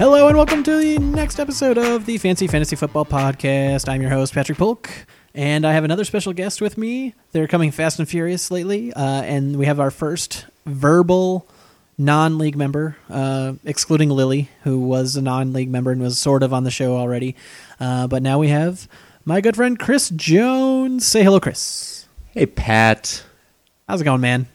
Hello and welcome to the next episode of the Fancy Fantasy Football Podcast. I'm your host, Patrick Polk, and I have another special guest with me. They're coming fast and furious lately, uh, and we have our first verbal non league member, uh, excluding Lily, who was a non league member and was sort of on the show already. Uh, but now we have my good friend Chris Jones. Say hello, Chris. Hey, Pat. How's it going, man?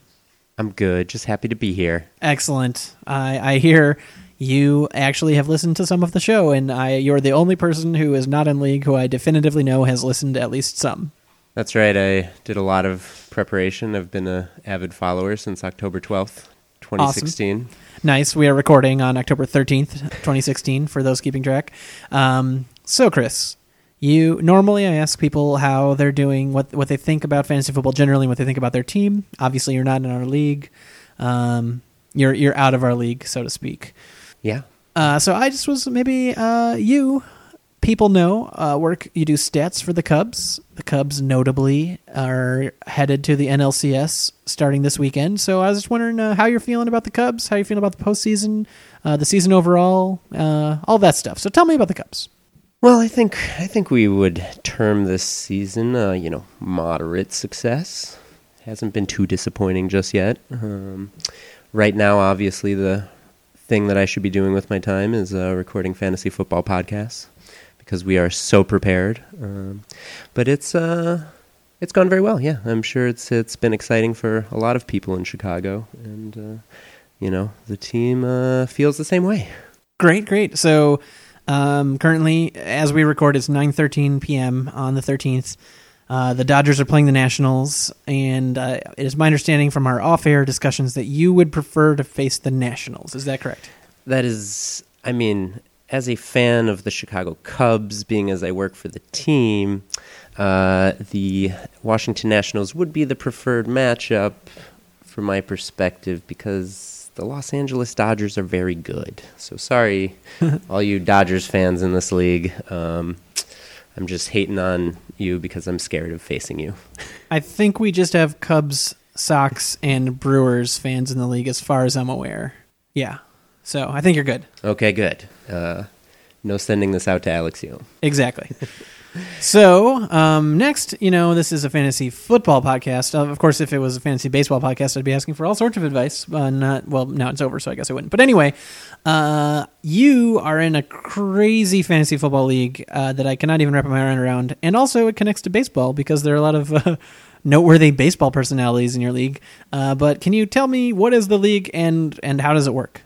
I'm good. Just happy to be here. Excellent. I, I hear you actually have listened to some of the show, and I you're the only person who is not in league who I definitively know has listened to at least some. That's right. I did a lot of preparation. I've been a avid follower since October 12th, 2016. Awesome. Nice. We are recording on October 13th, 2016, for those keeping track. Um, so, Chris, you normally I ask people how they're doing, what what they think about fantasy football generally, what they think about their team. Obviously, you're not in our league. Um, you're you're out of our league, so to speak. Yeah. Uh, so I just was maybe uh, you. People know uh, work. You do stats for the Cubs. The Cubs, notably, are headed to the NLCS starting this weekend. So I was just wondering uh, how you're feeling about the Cubs. How you feeling about the postseason, uh, the season overall, uh, all that stuff. So tell me about the Cubs. Well, I think I think we would term this season, uh, you know, moderate success. Hasn't been too disappointing just yet. Um, right now, obviously, the thing that I should be doing with my time is uh, recording fantasy football podcasts because we are so prepared. Um, but it's uh, it's gone very well. Yeah, I'm sure it's it's been exciting for a lot of people in Chicago, and uh, you know, the team uh, feels the same way. Great, great. So um, currently, as we record, it's 9:13 p.m. on the 13th. Uh, the Dodgers are playing the Nationals, and uh, it is my understanding from our off-air discussions that you would prefer to face the Nationals. Is that correct? That is, I mean, as a fan of the Chicago Cubs, being as I work for the team, uh, the Washington Nationals would be the preferred matchup from my perspective because the Los Angeles Dodgers are very good. So sorry, all you Dodgers fans in this league. Um, I'm just hating on you because I'm scared of facing you. I think we just have Cubs, Sox, and Brewers fans in the league, as far as I'm aware. Yeah. So I think you're good. Okay, good. Uh, no sending this out to Alex Young. Exactly. so um, next, you know, this is a fantasy football podcast. Uh, of course, if it was a fantasy baseball podcast, I'd be asking for all sorts of advice. Uh, not well, now it's over, so I guess I wouldn't. But anyway, uh, you are in a crazy fantasy football league uh, that I cannot even wrap my mind around, and also it connects to baseball because there are a lot of. Noteworthy baseball personalities in your league, uh, but can you tell me what is the league and and how does it work?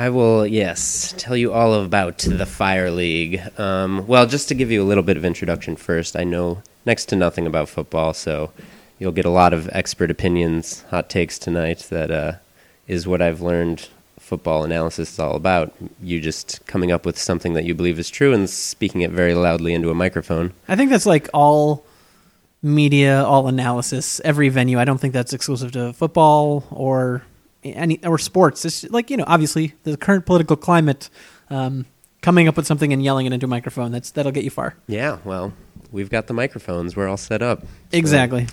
I will, yes, tell you all about the Fire League. Um, well, just to give you a little bit of introduction first, I know next to nothing about football, so you'll get a lot of expert opinions, hot takes tonight. That uh, is what I've learned football analysis is all about. You just coming up with something that you believe is true and speaking it very loudly into a microphone. I think that's like all media, all analysis, every venue. I don't think that's exclusive to football or any or sports. It's like you know, obviously the current political climate. Um, coming up with something and yelling it into a microphone that's that'll get you far. Yeah, well, we've got the microphones. We're all set up. So. Exactly.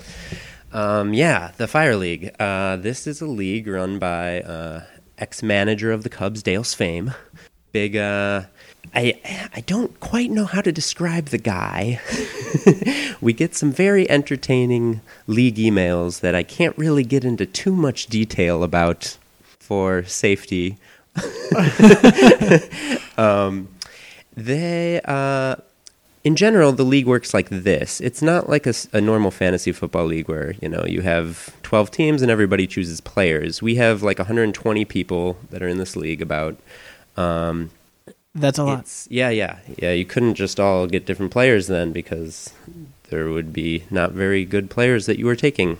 Um, yeah, the Fire League. Uh, this is a league run by uh, ex-manager of the Cubs, Dale Sveum. Big. Uh, I I don't quite know how to describe the guy. we get some very entertaining league emails that I can't really get into too much detail about for safety. um, they, uh, in general, the league works like this. It's not like a, a, normal fantasy football league where you know you have 12 teams and everybody chooses players. We have like 120 people that are in this league. About um, that's a lot. Yeah, yeah, yeah. You couldn't just all get different players then because there would be not very good players that you were taking.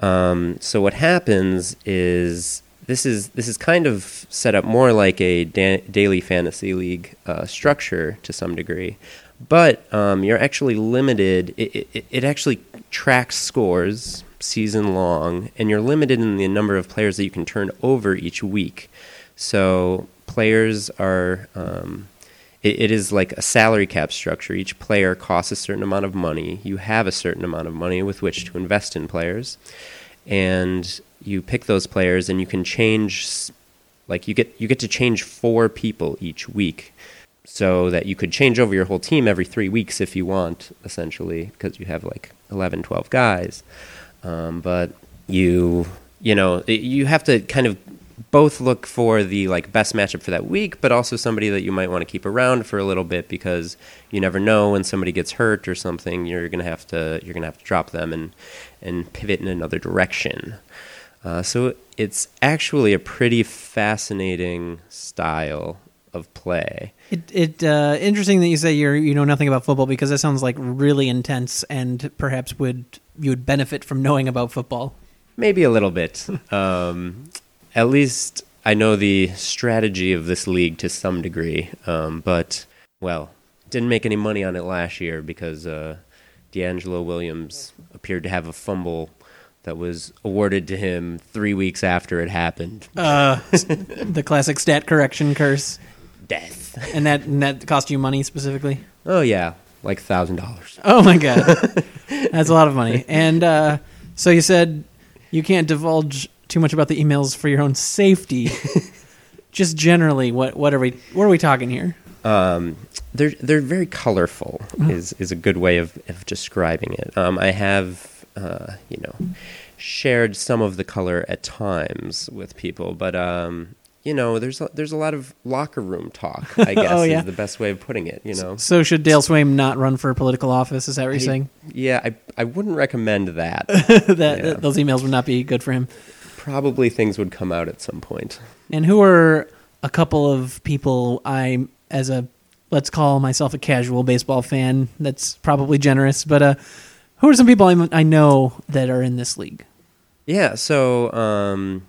Um, so what happens is this is this is kind of set up more like a da- daily fantasy league uh, structure to some degree, but um, you're actually limited. It, it, it actually tracks scores season long, and you're limited in the number of players that you can turn over each week. So players are. Um, it, it is like a salary cap structure. Each player costs a certain amount of money. You have a certain amount of money with which to invest in players, and you pick those players, and you can change like you get you get to change four people each week, so that you could change over your whole team every three weeks if you want, essentially, because you have like 11, 12 guys. Um, but you you know you have to kind of both look for the like best matchup for that week, but also somebody that you might want to keep around for a little bit because you never know when somebody gets hurt or something. You're gonna have to you're gonna have to drop them and and pivot in another direction. Uh, so it's actually a pretty fascinating style of play. It it uh, interesting that you say you're you know nothing about football because that sounds like really intense and perhaps would you would benefit from knowing about football. Maybe a little bit. Um, at least I know the strategy of this league to some degree. Um, but well, didn't make any money on it last year because uh, DeAngelo Williams appeared to have a fumble that was awarded to him three weeks after it happened. Uh, the classic stat correction curse, Death. and that and that cost you money specifically. Oh yeah, like thousand dollars. Oh my god, that's a lot of money. And uh, so you said you can't divulge too much about the emails for your own safety. Just generally, what what are we what are we talking here? Um, they're they're very colorful. Is is a good way of, of describing it. Um, I have uh, you know shared some of the color at times with people, but um, you know there's a, there's a lot of locker room talk. I guess Oh, yeah. is the best way of putting it. You know. So should Dale Sveum not run for political office? Is that what you're I- saying? Yeah, I I wouldn't recommend that. that, Yeah. that those emails would not be good for him. Probably things would come out at some point. And who are a couple of people I, as a, let's call myself a casual baseball fan, that's probably generous, but uh, who are some people I, I know that are in this league? Yeah. So, um,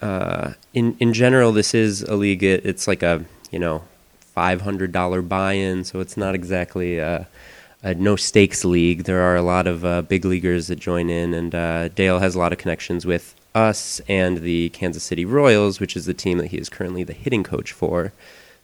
uh, in in general, this is a league. It, it's like a you know five hundred dollar buy in, so it's not exactly a, a no stakes league. There are a lot of uh, big leaguers that join in, and uh, Dale has a lot of connections with us and the Kansas City Royals, which is the team that he is currently the hitting coach for.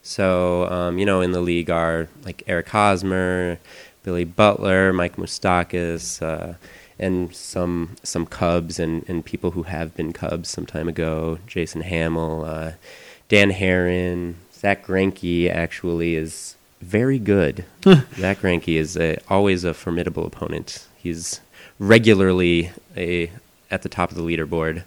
So, um, you know, in the league are like Eric Hosmer, Billy Butler, Mike Moustakas, uh, and some some Cubs and, and people who have been Cubs some time ago. Jason Hammel, uh, Dan Haren, Zack Greinke actually is very good. Zack Greinke is a, always a formidable opponent. He's regularly a at the top of the leaderboard.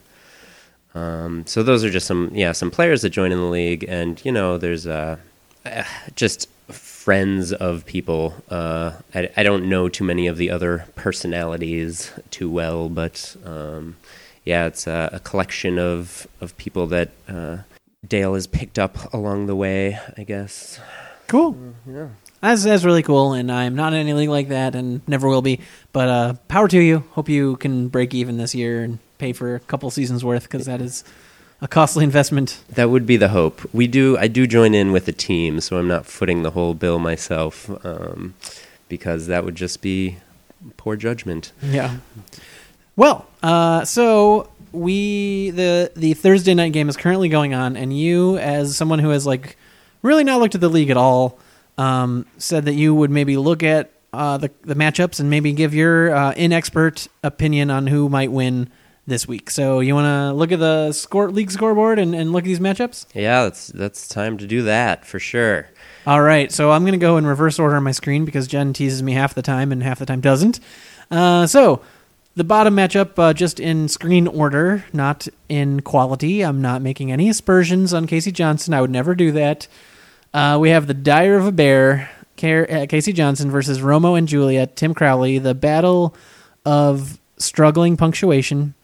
Um, so those are just some yeah some players that join in the league, and you know there's uh, uh, just friends of people. Uh, I, I don't know too many of the other personalities too well, but um, yeah, it's a, a collection of of people that uh, Dale has picked up along the way, I guess. Cool. Yeah. That's, that's really cool, and I'm not in any league like that and never will be. But uh, power to you. Hope you can break even this year and pay for a couple seasons worth because that is a costly investment. That would be the hope. We do. I do join in with the team, so I'm not footing the whole bill myself, um, because that would just be poor judgment. Yeah. Well, uh, so we the the Thursday night game is currently going on, and you, as someone who has like really not looked at the league at all, um, said that you would maybe look at uh, the the matchups and maybe give your uh, inexpert opinion on who might win this week. So you want to look at the score league scoreboard and, and look at these matchups. Yeah, that's that's time to do that for sure. All right, so I'm going to go in reverse order on my screen because Jen teases me half the time and half the time doesn't. Uh, so the bottom matchup, uh, just in screen order, not in quality. I'm not making any aspersions on Casey Johnson. I would never do that. Uh, we have the Dire of a Bear, uh, Casey Johnson versus Romo and Juliet, Tim Crowley, the battle of struggling punctuation.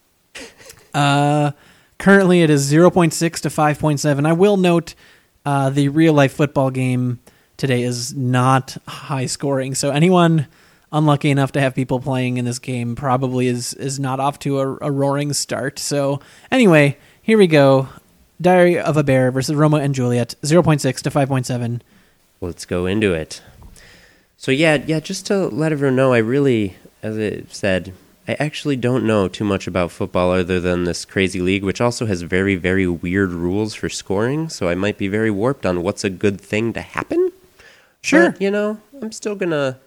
Uh, currently, it is 0.6 to 5.7. I will note uh, the real life football game today is not high scoring. So anyone unlucky enough to have people playing in this game probably is is not off to a, a roaring start. So anyway, here we go. Diary of a Bear versus Romo and Juliet, 0.6 to 5.7. Let's go into it. So yeah, yeah. Just to let everyone know, I really, as I said, I actually don't know too much about football other than this crazy league, which also has very, very weird rules for scoring. So I might be very warped on what's a good thing to happen. Sure. But, you know, I'm still gonna,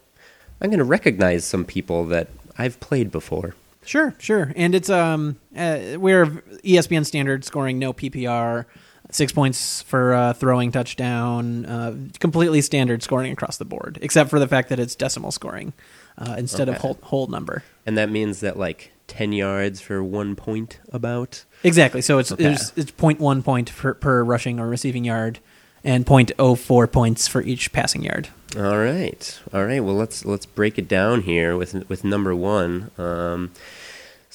I'm gonna recognize some people that I've played before. Sure, sure. And it's um uh, we're ESPN standard scoring, no PPR. Six points for uh, throwing touchdown. Uh, completely standard scoring across the board, except for the fact that it's decimal scoring uh, instead of whole, whole number. And that means that like 10 yards for one point about. Exactly. So it's Okay. it's, it's 0.1 point per, per rushing or receiving yard, and 0.04 points for each passing yard. All right. All right. Well, let's let's break it down here with with number 1. Um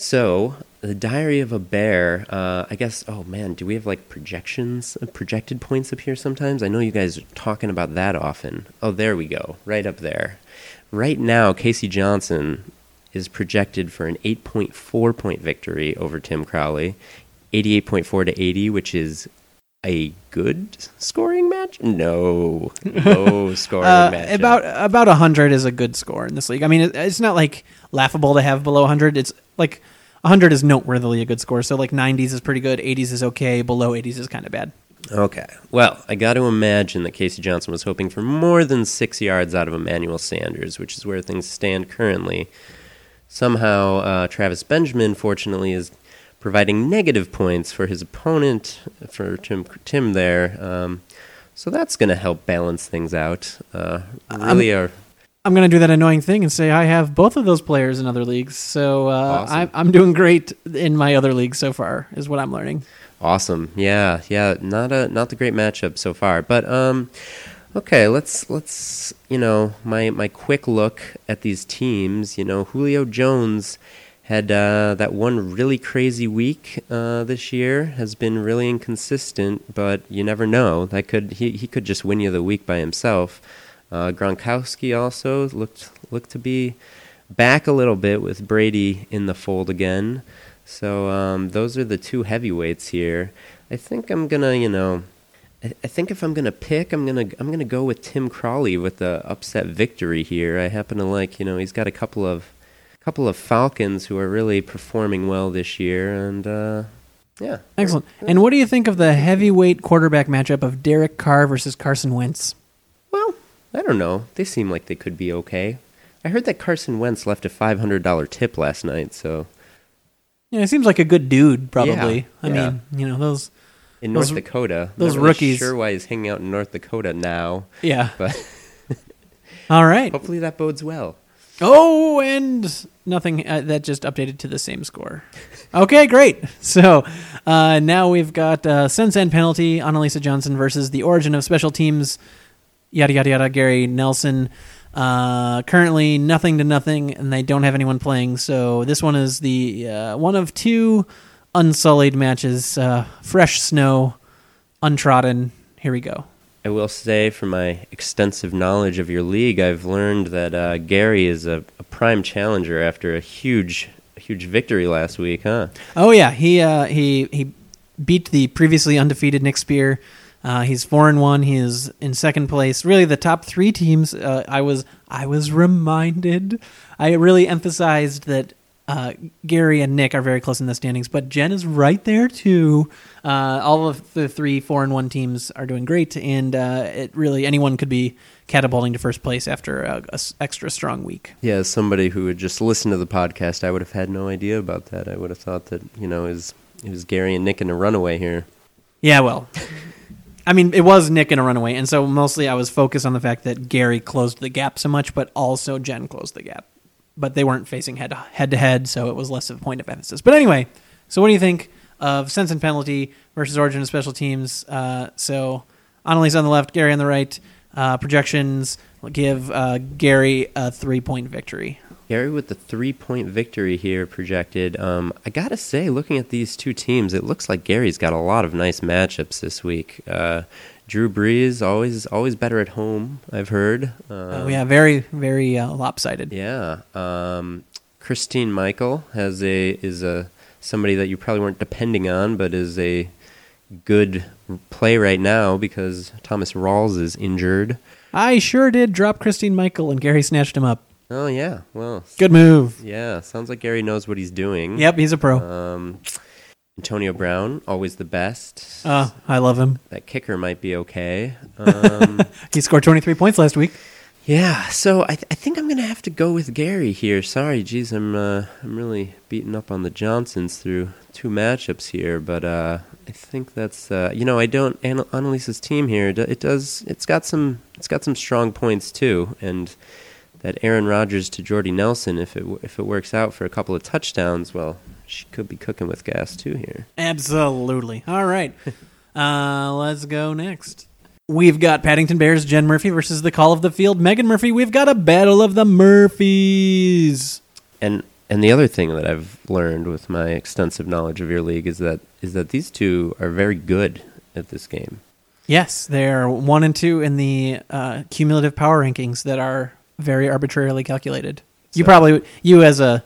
so, the Diary of a Bear. Uh, I guess. Oh man, do we have like projections, uh, projected points up here? Sometimes I know you guys are talking about that often. Oh, there we go, right up there. Right now, Casey Johnson is projected for an 8.4 point victory over Tim Crowley, 88.4 to 80, which is a good scoring match. No, no scoring Uh, match. about about 100 is a good score in this league. I mean, it, it's not like laughable to have below 100. It's like 100 is noteworthily a good score. So like 90s is pretty good, 80s is okay, below 80s is kind of bad. Okay. Well, I got to imagine that Casey Johnson was hoping for more than six yards out of Emmanuel Sanders, which is where things stand currently. Somehow, uh, Travis Benjamin, fortunately, is providing negative points for his opponent, for Tim, Tim there. Um, so that's going to help balance things out. Uh, really, are I'm going to do that annoying thing and say I have both of those players in other leagues. So uh, Awesome. I'm, I'm doing great in my other league so far, is what I'm learning. Awesome. Yeah, yeah. Not a not the great matchup so far, but um, okay. Let's let's you know my my quick look at these teams. You know, Julio Jones had uh, that one really crazy week uh, this year. Has been really inconsistent, but you never know. That could he he could just win you the week by himself. Uh, Gronkowski also looked looked to be back a little bit with Brady in the fold again. So um, those are the two heavyweights here. I think I'm gonna, you know, I, I think if I'm gonna pick, I'm gonna I'm gonna go with Tim Crawley with the upset victory here. I happen to like, you know, he's got a couple of couple of Falcons who are really performing well this year, and uh, yeah, Excellent. And what do you think of the heavyweight quarterback matchup of Derek Carr versus Carson Wentz? Well, I don't know. They seem like they could be okay. I heard that Carson Wentz left a five hundred dollar tip last night, so Yeah, he seems like a good dude, probably. Yeah, I yeah. mean, you know, those. in Those- North Dakota, those Not really rookies. Sure, why he's hanging out in North Dakota now, Yeah. but All right. hopefully that bodes well. Oh, and nothing uh, that just updated to the same score. Okay, great. So uh, now we've got uh, sense and penalty. Annalisa Johnson versus the origin of special teams. Yada yada yada. Gary Nelson. Uh, currently nothing to nothing, and they don't have anyone playing. So this one is the uh, one of two unsullied matches. Uh, fresh snow, untrodden. Here we go. I will say, from my extensive knowledge of your league, I've learned that uh, Gary is a, a prime challenger after a huge, huge victory last week, huh? Oh yeah, he uh, he he beat the previously undefeated Nick Spear. Uh, he's four and one. He is in second place. Really, the top three teams. Uh, I was I was reminded. I really emphasized that uh, Gary and Nick are very close in the standings, but Jen is right there too. Uh, all of the three four and one teams are doing great, and uh, it really anyone could be catapulting to first place after a, a s- extra strong week. Yeah, as somebody who would just listen to the podcast, I would have had no idea about that. I would have thought that, you know, it was, it was Gary and Nick in a runaway here. Yeah, well, I mean, it was Nick in a runaway, and so mostly I was focused on the fact that Gary closed the gap so much, but also Jen closed the gap. But they weren't facing head head to head, so it was less of a point of emphasis. But anyway, so what do you think of sense and penalty versus origin and special teams? Uh, so Annalise on the left, Gary on the right. Uh, projections give uh, Gary a three point victory. Gary with the three point victory here projected. Um, I gotta say, looking at these two teams, it looks like Gary's got a lot of nice matchups this week. Uh, Drew Brees always always better at home. I've heard. Um, Uh, yeah, very very uh, lopsided. Yeah. Um, Christine Michael has a is a somebody that you probably weren't depending on, but is a good play right now because Thomas Rawls is injured. I sure did drop Christine Michael, and Gary snatched him up. Oh yeah. Well. Good move. Yeah. Sounds like Gary knows what he's doing. Yep, he's a pro. Um, Antonio Brown, always the best. Uh, I love him. that kicker might be okay. Um, He scored 23 points last week. yeah, so I, th- I think I'm gonna have to go with Gary here. Sorry, geez, I'm uh, I'm really beating up on the Johnsons through two matchups here, but uh, I think that's uh, you know I don't Anna- Annalise's team here. It does. It's got some. It's got some strong points too, and that Aaron Rodgers to Jordy Nelson. If it if it works out for a couple of touchdowns, well, she could be cooking with gas too here. Absolutely. All right. Uh, let's go next. We've got Paddington Bears, Jen Murphy versus the Call of the Field, Megan Murphy. We've got a battle of the Murphys. And and the other thing that I've learned with my extensive knowledge of your league is that is that these two are very good at this game. Yes, they're one and two in the uh, cumulative power rankings that are very arbitrarily calculated. You So- probably, you as a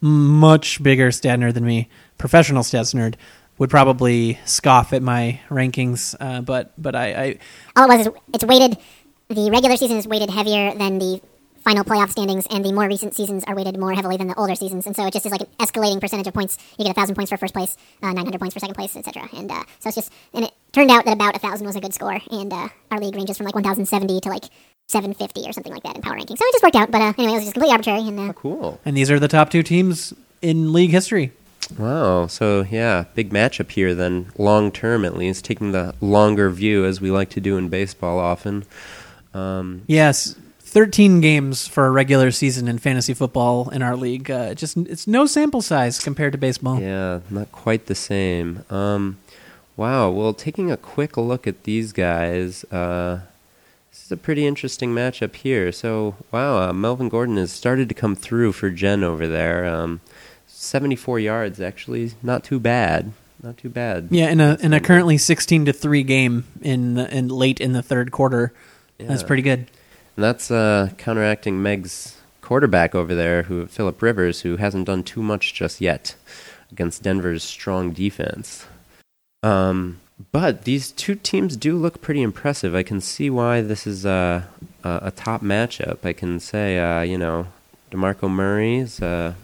much bigger stat nerd than me, professional stats nerd, would probably scoff at my rankings. Uh, but but I, I All it was is it's weighted. The regular season is weighted heavier than the final playoff standings, and the more recent seasons are weighted more heavily than the older seasons. And so it just is like an escalating percentage of points. You get a thousand points for first place, uh, nine hundred points for second place, etc. And uh, so it's just and it turned out that about a thousand was a good score, and uh, our league ranges from like one thousand seventy to like seven fifty or something like that in power ranking. So it just worked out. But uh, anyway, it was just completely arbitrary, and uh, Cool. and these are the top two teams in league history. Wow. So yeah, big matchup here then, long term at least, taking the longer view as we like to do in baseball often. Um, Yes, thirteen games for a regular season in fantasy football in our league. Uh, just it's no sample size compared to baseball. yeah, not quite the same. Um, wow. Well, taking a quick look at these guys, uh, this is a pretty interesting matchup here. So wow, uh, Melvin Gordon has started to come through for Jen over there. Um, Seventy-four yards, actually, not too bad. Not too bad. Yeah, in a in a currently sixteen to three game in the, in late in the third quarter, yeah. that's pretty good. And that's uh, counteracting Meg's quarterback over there, who Philip Rivers, who hasn't done too much just yet against Denver's strong defense. Um, but these two teams do look pretty impressive. I can see why this is uh, a, a top matchup. I can say, uh, you know, Demarco Murray is a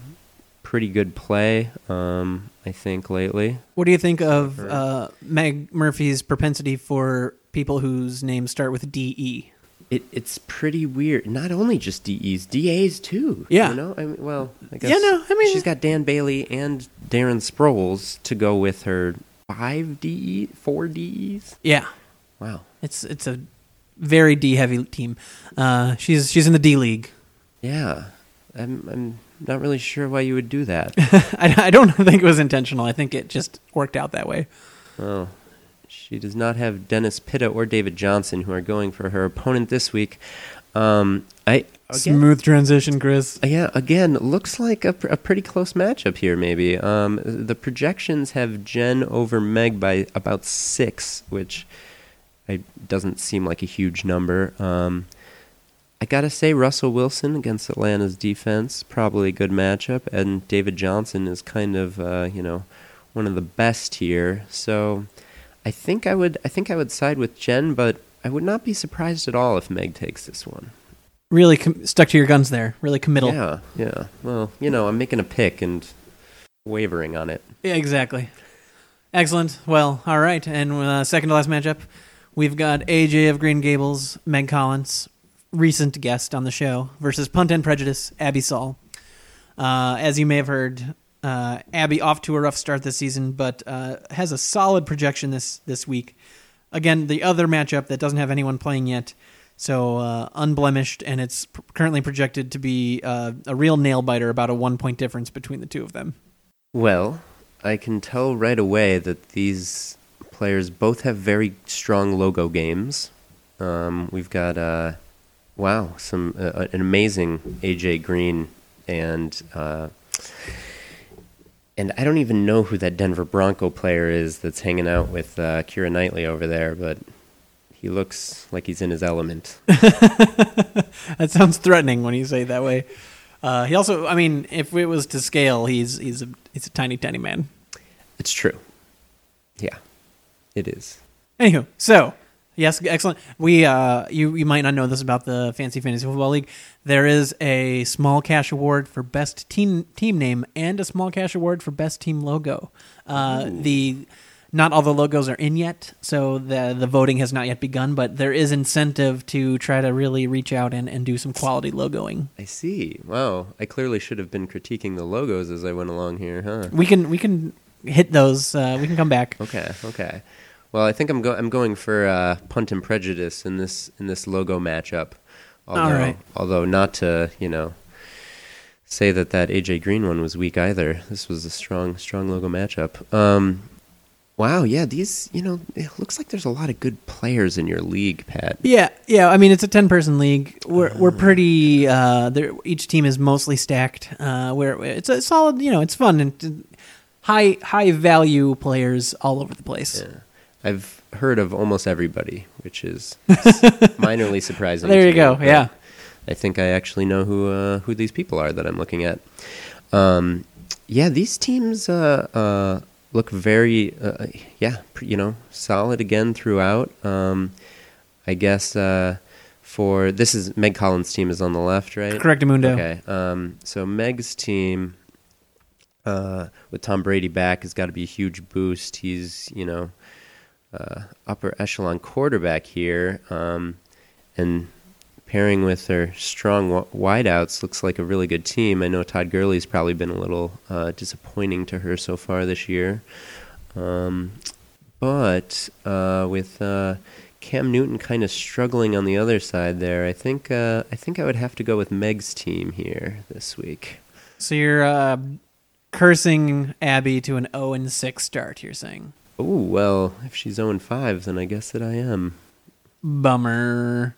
pretty good play. Um, I think lately. What do you think of uh, Meg Murphy's propensity for people whose names start with D E? It, it's pretty weird. Not only just DEs, DAs too. Yeah. You know, I mean, well, I guess Yeah, no, I mean- she's got Dan Bailey and Darren Sproles to go with her five DE, four DEs. Yeah, Wow. it's it's a very D heavy team. Uh, she's she's in the D League. Yeah. I'm I'm not really sure why you would do that. I, I don't think it was intentional. I think it just worked out that way. oh. She does not have Dennis Pitta or David Johnson who are going for her opponent this week. Um, I again, Smooth transition, Chris. Uh, Yeah, again, looks like a, pr- a pretty close matchup here, maybe. Um, the projections have Jen over Meg by about six, which I, doesn't seem like a huge number. Um, I gotta say, Russell Wilson against Atlanta's defense, probably a good matchup, and David Johnson is kind of, uh, you know, one of the best here. So, I think I would, I think I would side with Jen, but I would not be surprised at all if Meg takes this one. Really com- stuck to your guns there. Really committal. Yeah, yeah. Well, you know, I'm making a pick and wavering on it. Yeah, exactly. Excellent. Well, all right. And uh, second to last matchup, we've got AJ of Green Gables, Meg Collins, recent guest on the show, versus Punt and Prejudice, Abby Saul. Uh, as you may have heard, uh, Abby off to a rough start this season, but uh, has a solid projection this this week. Again, the other matchup that doesn't have anyone playing yet, so uh, unblemished, and it's currently projected to be uh, a real nail biter, about a one point difference between the two of them. Well, I can tell right away that these players both have very strong logo games. Um, we've got, uh, wow, some uh, an amazing AJ Green and. Uh, and I don't even know who that Denver Bronco player is that's hanging out with uh, Keira Knightley over there, but he looks like he's in his element. That sounds threatening when you say it that way. Uh, he also, I mean, if it was to scale, he's he's a he's a tiny tiny man. It's true. Yeah, it is. Anywho, so yes, excellent. We uh, you you might not know this about the Fancy Fantasy Football League. There is a small cash award for best team team name and a small cash award for best team logo. Uh, the not all the logos are in yet, so the the voting has not yet begun. But there is incentive to try to really reach out and, and do some quality logoing. I see. Wow. I clearly should have been critiquing the logos as I went along here, huh? We can we can hit those, uh, we can come back. Okay, okay. Well, I think I'm go- I'm going for uh, punt and prejudice in this in this logo matchup. Although, All right. Although not to you know say that that AJ Green one was weak either. This was a strong strong logo matchup. Um, wow, yeah, these you know it looks like there's a lot of good players in your league, Pat. Yeah, yeah. I mean, it's a ten-person league. We're we're pretty. Uh, each team is mostly stacked. Uh, where it's a solid. You know, it's fun and high high value players all over the place. Yeah. I've heard of almost everybody, which is minorly surprising. There you me, go, yeah. I think I actually know who uh, who these people are that I'm looking at. Um, yeah, these teams uh, uh, look very, uh, yeah, you know, solid again throughout. Um, I guess uh, for this is Meg Collins' team is on the left, right? Correct, Amundo. Okay. Um, so Meg's team uh, with Tom Brady back has got to be a huge boost. He's you know uh, upper echelon quarterback here, um, and pairing with their strong wideouts looks like a really good team. I know Todd Gurley's probably been a little uh, disappointing to her so far this year, um, but uh, with uh, Cam Newton kind of struggling on the other side there, I think uh, I think I would have to go with Meg's team here this week. So you're uh, cursing Abby to an zero and six start. You're saying Oh well, if she's 0 and 5, then I guess that I am. bummer.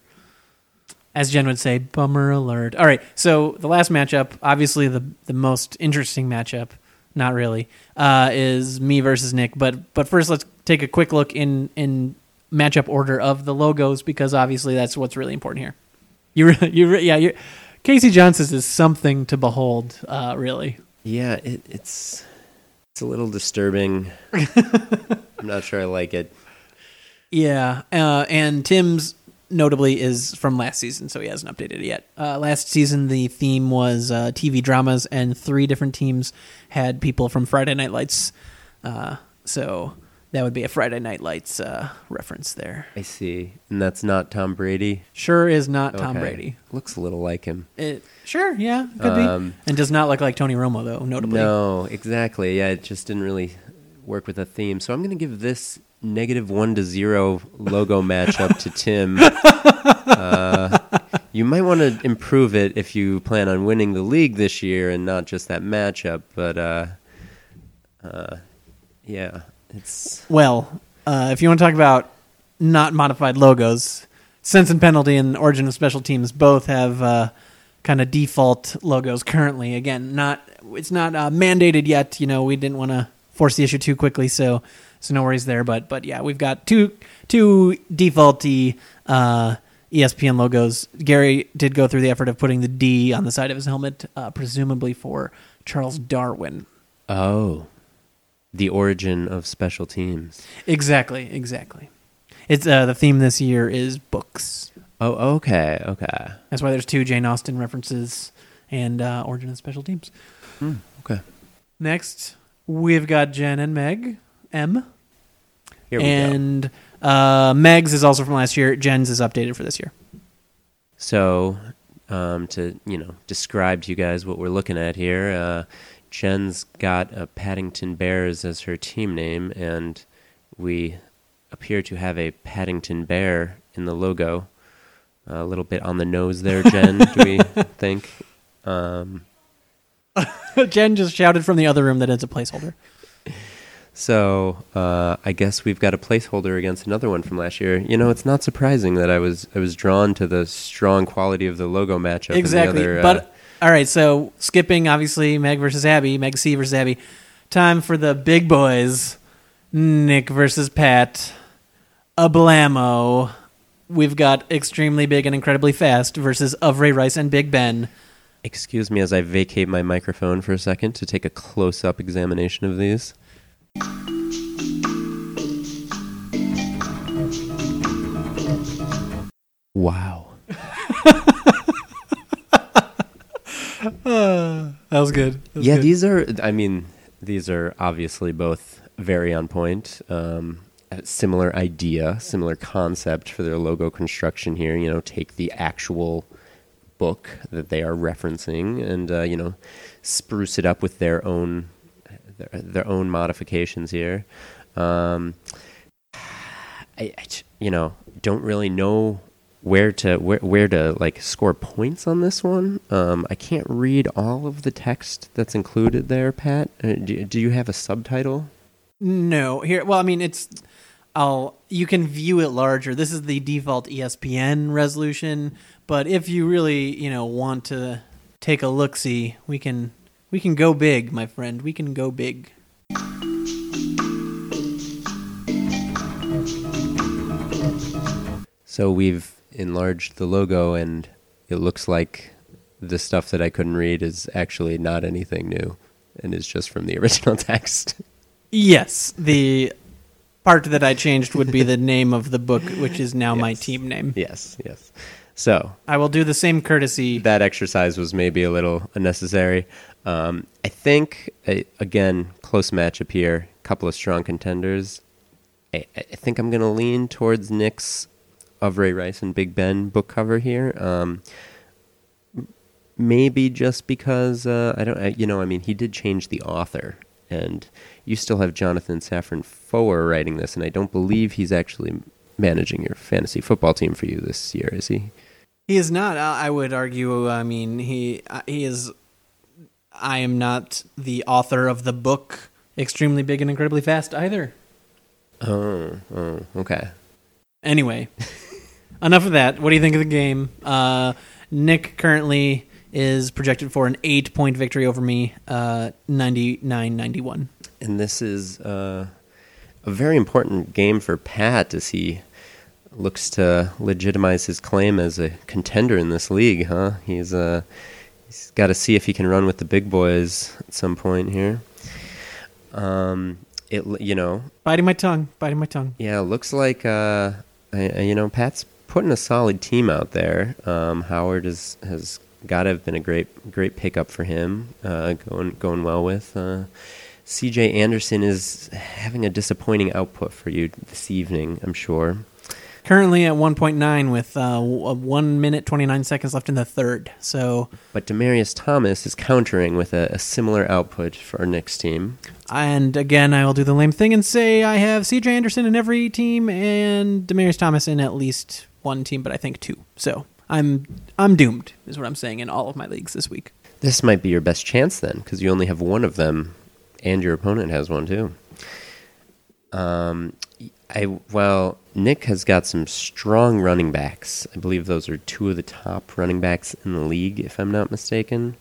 As Jen would say, bummer alert. All right, so the last matchup, obviously the the most interesting matchup, not really, uh, is me versus Nick. But but first, let's take a quick look in in matchup order of the logos because obviously that's what's really important here. You re- you re- yeah you Casey Johnson's is something to behold, uh, really. Yeah, it, it's it's a little disturbing. I'm not sure I like it. Yeah, uh, and Tim's notably is from last season, so he hasn't updated it yet. Uh, last season, the theme was uh, TV dramas, and three different teams had people from Friday Night Lights. Uh, so that would be a Friday Night Lights uh, reference there. I see, and that's not Tom Brady. Sure is not Tom Okay. Brady. Looks a little like him. It sure, yeah, could Um, be, and does not look like Tony Romo though. Notably, No, exactly. Yeah, it just didn't really work with the theme. So I'm going to give this negative one to zero logo matchup to Tim. Uh, you might want to improve it if you plan on winning the league this year and not just that matchup. But uh, uh, yeah, it's Well, uh, if you want to talk about not modified logos, Sense and Penalty and Origin of Special Teams both have uh, kind of default logos currently. Again, not it's not uh, mandated yet. You know, we didn't want to force the issue too quickly, so so no worries there. But but yeah, we've got two two defaulty uh, ESPN logos. Gary did go through the effort of putting the D on the side of his helmet, uh, presumably for Charles Darwin. oh, the origin of special teams. Exactly, exactly. It's uh, the theme this year is books. Oh, okay, okay, That's why there's two Jane Austen references and uh, Origin of Special Teams. okay. Next, we've got Jen and Meg M, Here we go. and uh, Meg's is also from last year. Jen's is updated for this year. So, um, to you know, describe to you guys what we're looking at here, uh, Jen's got uh, Paddington Bears as her team name, and we appear to have a Paddington Bear in the logo. a little bit on the nose there, Jen. do we think? Um, Jen just shouted from the other room that it's a placeholder. So uh, I guess we've got a placeholder against another one from last year. You know, it's not surprising that I was I was drawn to the strong quality of the logo matchup. exactly. Other, uh, but all right, so skipping obviously Meg versus Abby, Meg C versus Abby. Time for the big boys. Nick versus Pat. A blammo. We've got extremely big and incredibly fast versus of Ray Rice and Big Ben. excuse me as I vacate my microphone for a second to take a close up examination of these. Wow. That was good. That was yeah, good. these are. I mean, these are obviously both very on point. Um, similar idea, similar concept for their logo construction here. You know, take the actual book that they are referencing and uh, you know spruce it up with their own their, own modifications here. Um, I, I you know don't really know where to where, where to like score points on this one. Um, I can't read all of the text that's included there, Pat. Uh, do, do you have a subtitle? No, here. Well, I mean, it's. I'll. You can view it larger. This is the default ESPN resolution, but if you really, you know, want to take a look, see, we can. We can go big, my friend. We can go big. So we've enlarged the logo, and it looks like the stuff that I couldn't read is actually not anything new, and is just from the original text. Yes, the part that I changed would be the name of the book, which is now my team name. yes, yes. So I will do the same courtesy. that exercise was maybe a little unnecessary. Um, I think uh, again, close matchup here. Couple of strong contenders. I, I think I'm going to lean towards Nick's of Ray Rice and Big Ben book cover here. Um, maybe just because uh, I don't, I, you know, I mean, he did change the author, and you still have Jonathan Safran Foer writing this, and I don't believe he's actually managing your fantasy football team for you this year, is he? He is not. I I would argue. I mean, he uh, he is. I am not the author of the book "Extremely Big and Incredibly Fast" either. Oh, oh, okay. Anyway, enough of that. What do you think of the game? Uh, Nick currently is projected for an eight-point victory over me, uh, 99-91. And this is uh, a very important game for Pat as he looks to legitimize his claim as a contender in this league, huh? He's uh, he's got to see if he can run with the big boys at some point here. Um, it you know Biting my tongue. Biting my tongue. yeah, looks like uh, I, I- you know Pat's putting a solid team out there. Um, Howard is, has got to have been a great great pickup for him. Uh, going going well with. Uh, C.J. Anderson is having a disappointing output for you this evening. I'm sure. Currently at 1.9 with uh, one minute 29 seconds left in the third. So, But Demaryius Thomas is countering with a, a similar output for our next team. and again, I will do the lame thing and say I have C.J. Anderson in every team and Demaryius Thomas in at least one team, but I think two. So I'm I'm doomed, is what I'm saying in all of my leagues this week. This might be your best chance then, because you only have one of them, and your opponent has one too. Um, I well, Nick has got some strong running backs. I believe those are two of the top running backs in the league, if I'm not mistaken.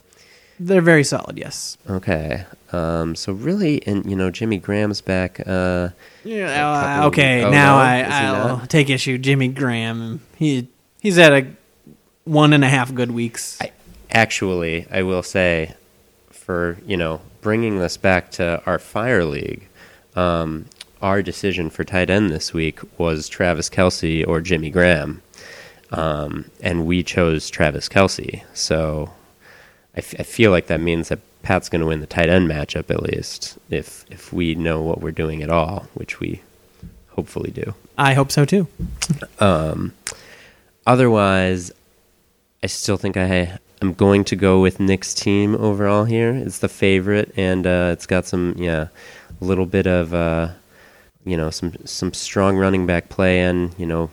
They're very solid, yes. Okay, um, so really, and you know, Jimmy Graham's back. Uh, Yeah. Uh, okay. oh, now no? I I'll take issue. Jimmy Graham. He he's at a one and a half good weeks. I, actually, I will say, for you know, bringing this back to our fire league, um, our decision for tight end this week was Travis Kelce or Jimmy Graham, um, and we chose Travis Kelce. So I, f- I feel like that means that Pat's going to win the tight end matchup at least, if if we know what we're doing at all, which we hopefully do. I hope so too. Um, otherwise, I still think I am going to go with Nick's team overall here. It's the favorite, and uh, it's got some yeah, a little bit of uh, you know some some strong running back play, and you know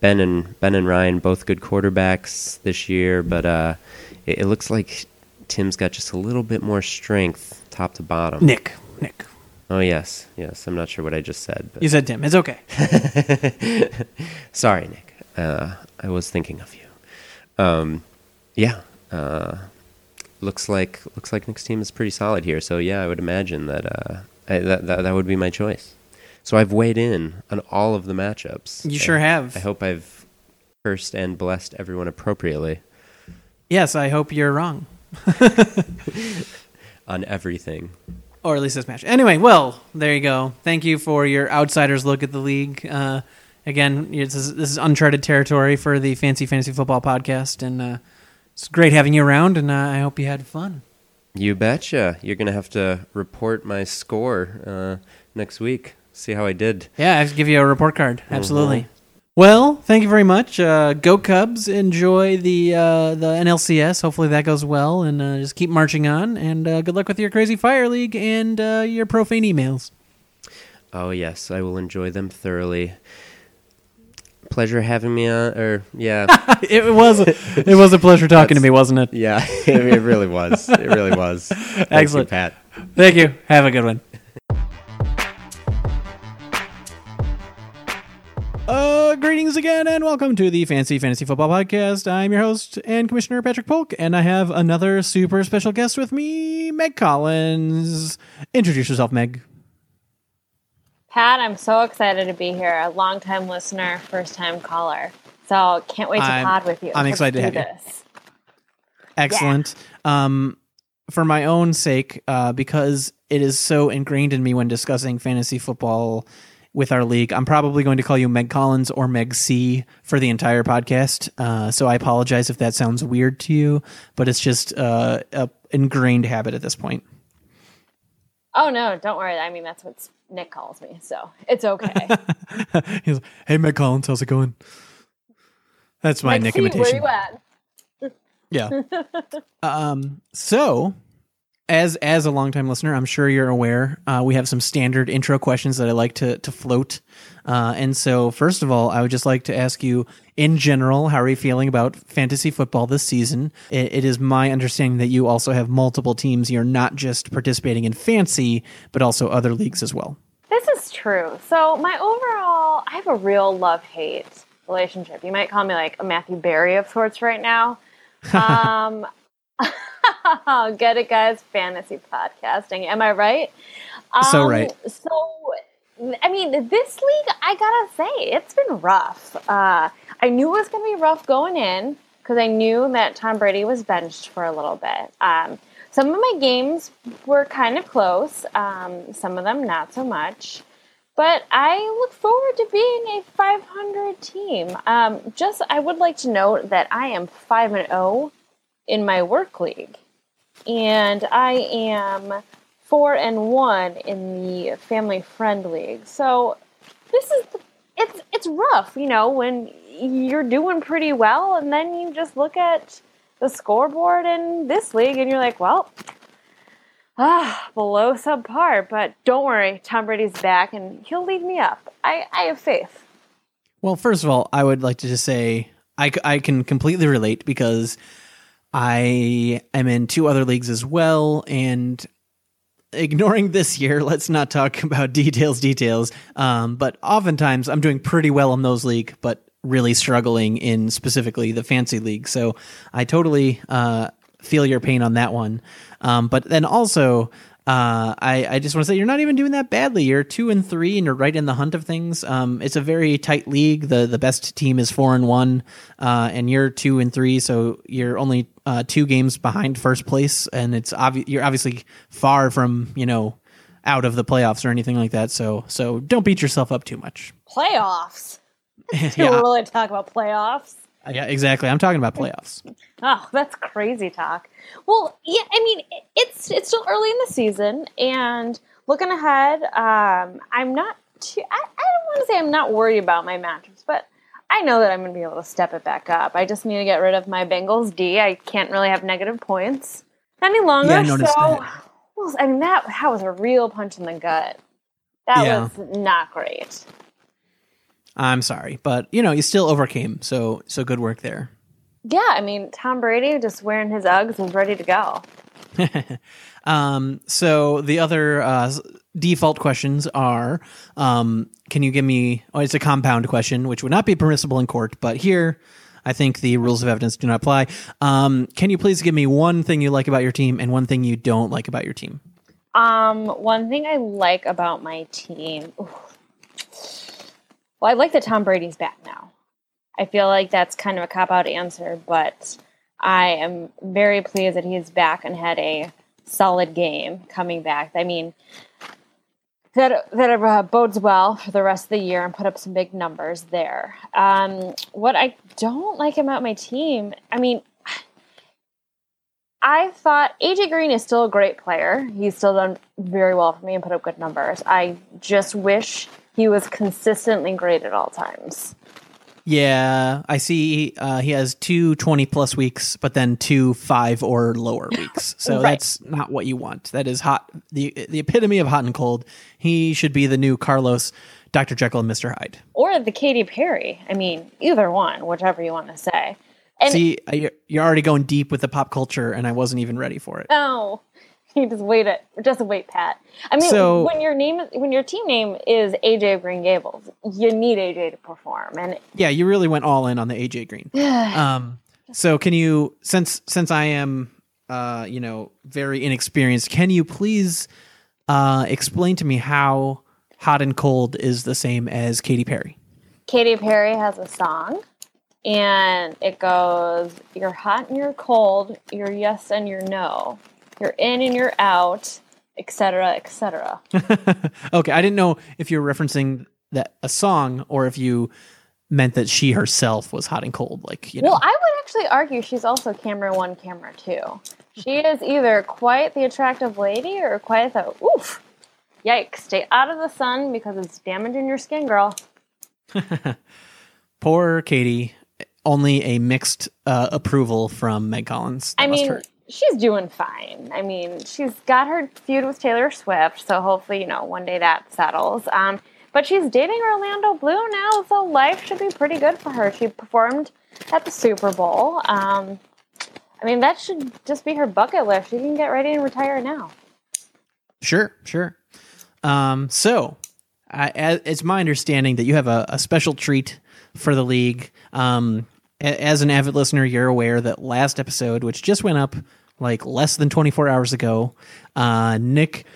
Ben and Ben and Ryan both good quarterbacks this year, but uh, it, it looks like Tim's got just a little bit more strength top to bottom. Nick. Nick. Oh yes, yes. I'm not sure what I just said, but You said Tim. It's okay. Sorry, Nick. Uh, I was thinking of you. Um, yeah. Uh, looks like looks like Nick's team is pretty solid here. So yeah, I would imagine that uh, I, that, that that would be my choice. So I've weighed in on all of the matchups. You sure I- have. I hope I've cursed and blessed everyone appropriately Yes, I hope you're wrong. on everything. Or at least this match. Anyway, well, there you go. Thank you for your outsider's look at the league. Uh, again, this is, this is uncharted territory for the Fancy Fantasy Football podcast, and uh, it's great having you around, and uh, I hope you had fun. You betcha. You're gonna have to report my score uh, next week. See how I did. Yeah, I have to give you a report card. Absolutely. Mhm. Well, thank you very much. Uh, go Cubs! Enjoy the uh, the NLCS. Hopefully that goes well, and uh, just keep marching on. And uh, good luck with your crazy fire league and uh, your profane emails. Oh yes, I will enjoy them thoroughly. Pleasure having me on. Or yeah, it was it was a pleasure talking to me, wasn't it? yeah, it really was. It really was. Thank you, Excellent. Pat. Thank you. Have a good one. Uh, greetings again, and welcome to the Fancy Fantasy Football Podcast. I'm your host and Commissioner Patrick Polk, and I have another super special guest with me, Meg Collins. Introduce yourself, Meg. Pat, I'm so excited to be here. A long-time listener, first-time caller. So can't wait to I'm- pod with you. I'm excited to have you. this. Excellent. Um, for my own sake, uh, because it is so ingrained in me when discussing fantasy football with our league, I'm probably going to call you Meg Collins or Meg C for the entire podcast. Uh, so I apologize if that sounds weird to you, but it's just uh, a ingrained habit at this point. Oh no, don't worry. I mean, that's what Nick calls me, so it's okay. He's like, "Hey, Meg Collins, how's it going?" That's my Like, Nick see, imitation. Where you at? Yeah. um. So, as as a longtime listener, I'm sure you're aware uh, we have some standard intro questions that I like to to float. Uh, and so, first of all, I would just like to ask you, in general, how are you feeling about fantasy football this season? It, it is my understanding that you also have multiple teams. You're not just participating in fancy, but also other leagues as well. This is true. So my overall, I have a real love-hate relationship. You might call me like a Matthew Berry of sorts right now. Um, get it, guys? Fantasy podcasting. Am I right? So Um, right. So, I mean, this league, I gotta say, it's been rough. Uh, I knew it was gonna be rough going in because I knew that Tom Brady was benched for a little bit. Um, some of my games were kind of close. Um, some of them not so much. But I look forward to being a 500 team. Um, just, I would like to note that I am 5 and 0 in my work league, and I am 4 and 1 in the family friend league. So this is, it's, it's rough, you know, when you're doing pretty well, and then you just look at the scoreboard in this league, and you're like, well, ah, below subpar. But don't worry, Tom Brady's back, and he'll lead me up. I, I have faith. Well, first of all, I would like to just say I, I can completely relate because I am in two other leagues as well. And ignoring this year, let's not talk about details, details. Um, but oftentimes I'm doing pretty well in those league, but really struggling in specifically the fancy league. So I totally uh, feel your pain on that one. Um, but then also, uh, I, I just want to say you're not even doing that badly. You're two and three, and you're right in the hunt of things. Um, it's a very tight league. the The best team is four and one, uh, and you're two and three, so you're only uh, two games behind first place, and it's obvious you're obviously far from you know out of the playoffs or anything like that. So so don't beat yourself up too much. Playoffs. yeah, early to talk about playoffs. Yeah, exactly. I'm talking about playoffs. Oh, that's crazy talk. Well, yeah, I mean, it's it's still early in the season, and looking ahead, um, I'm not too. I, I don't want to say I'm not worried about my matchups, but I know that I'm going to be able to step it back up. I just need to get rid of my Bengals D. I can't really have negative points any longer. Yeah, I noticed so, that. well, I mean, that that was a real punch in the gut. That Yeah. was not great. I'm sorry, but you know you still overcame. So so good work there. Yeah, I mean, Tom Brady just wearing his Uggs and ready to go. Um, so the other uh, default questions are: um, Can you give me? Oh, it's a compound question, which would not be permissible in court, but here. I think the rules of evidence do not apply. Um, can you please give me one thing you like about your team and one thing you don't like about your team? Um, one thing I like about my team. ooh. Well, I like that Tom Brady's back now. I feel like that's kind of a cop out answer, but I am very pleased that he is back and had a solid game coming back. I mean, that that uh, bodes well for the rest of the year and put up some big numbers there. Um, what I don't like about my team, I mean, I thought AJ Green is still a great player. He's still done very well for me and put up good numbers. I just wish he was consistently great at all times. Yeah, I see. Uh, he has two 20 plus weeks, but then two five or lower weeks. So Right. that's not what you want. That is hot. the The epitome of hot and cold. He should be the new Carlos, Doctor Jekyll, and Mister Hyde. Or the Katy Perry. I mean, either one, whichever you want to say. And See, you're, you're already going deep with the pop culture, and I wasn't even ready for it. no, you just wait it. Just wait, Pat. I mean, So- when your name, when your team name is AJ of Green Gables, you need AJ to perform. And Yeah, you really went all in on the AJ Green. um, so can you, since since I am, uh, you know, very inexperienced, can you please uh, explain to me how hot and cold is the same as Katy Perry? Katy Perry has a song, and it goes, "You're hot and you're cold. You're yes and you're no. You're in and you're out." Etc. Etc. Okay, I didn't know if you're referencing that a song or if you meant that she herself was hot and cold, like you know. Well, I would actually argue she's also camera one, camera two. She is either quite the attractive lady or quite the oof. Yikes! Stay out of the sun because it's damaging your skin, girl. Poor Katie. Only a mixed uh, approval from Meg Collins. That I mean, hurt. She's doing fine. I mean, she's got her feud with Taylor Swift, so hopefully, you know, one day that settles. Um, but she's dating Orlando Bloom now, so life should be pretty good for her. She performed at the Super Bowl. Um, I mean, that should just be her bucket list. She can get ready and retire now. Sure, sure. Um, so, I, as, it's my understanding that you have a, a special treat for the league. Um, as an avid listener, you're aware that last episode, which just went up like less than 24 hours ago, uh, Nick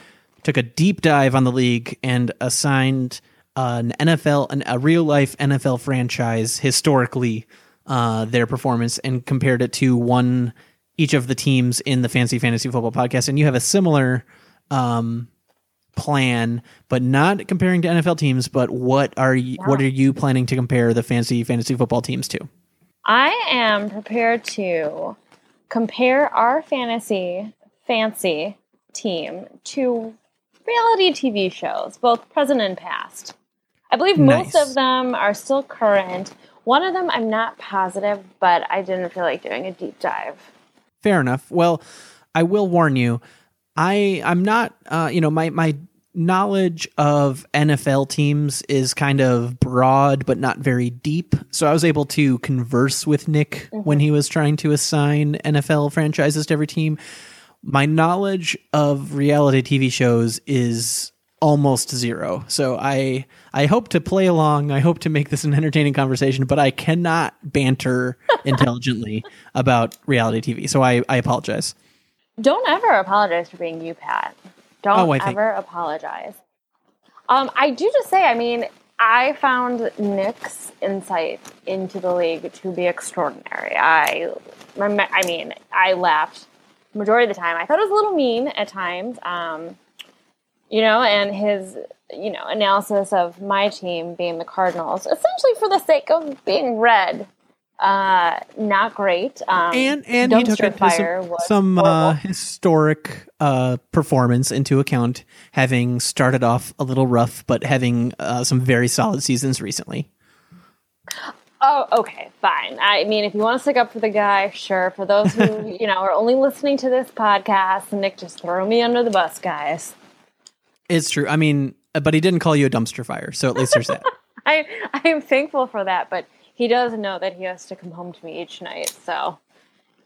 took a deep dive on the league and assigned an NFL, an, a real life NFL franchise historically uh, their performance and compared it to one each of the teams in the Fancy Fantasy Football podcast. And you have a similar um, plan, but not comparing to NFL teams. But what are you, what are you planning to compare the Fancy Fantasy Football teams to? I am prepared to compare our fantasy fancy team to reality TV shows, both present and past. I believe most of them are still current. One of them I'm not positive, but I didn't feel like doing a deep dive. Fair enough. Well, I will warn you. I I'm not. Uh, you know, my my knowledge of NFL teams is kind of broad, but not very deep. So I was able to converse with Nick mm-hmm. when he was trying to assign NFL franchises to every team. My knowledge of reality TV shows is almost zero. So I I hope to play along. I hope to make this an entertaining conversation, but I cannot banter intelligently about reality TV. So I, I apologize. Don't ever apologize for being you, Pat. Don't Oh, I think- ever apologize. Um, I do just say, I mean, I found Nick's insight into the league to be extraordinary. I, remem- I mean, I laughed majority of the time. I thought it was a little mean at times, um, you know, and his, you know, analysis of my team being the Cardinals, essentially for the sake of being red. Uh, not great. Um, And and he took Dumpster into Fire some, some uh, historic uh, performance into account, having started off a little rough, but having uh, some very solid seasons recently. Oh, okay, fine. I mean, if you want to stick up for the guy, sure. For those who, you know, are only listening to this podcast, Nick, just throw me under the bus, guys. It's true. I mean, uh, but he didn't call you a dumpster fire, so at least there's that. I I am thankful for that, but he does know that he has to come home to me each night, so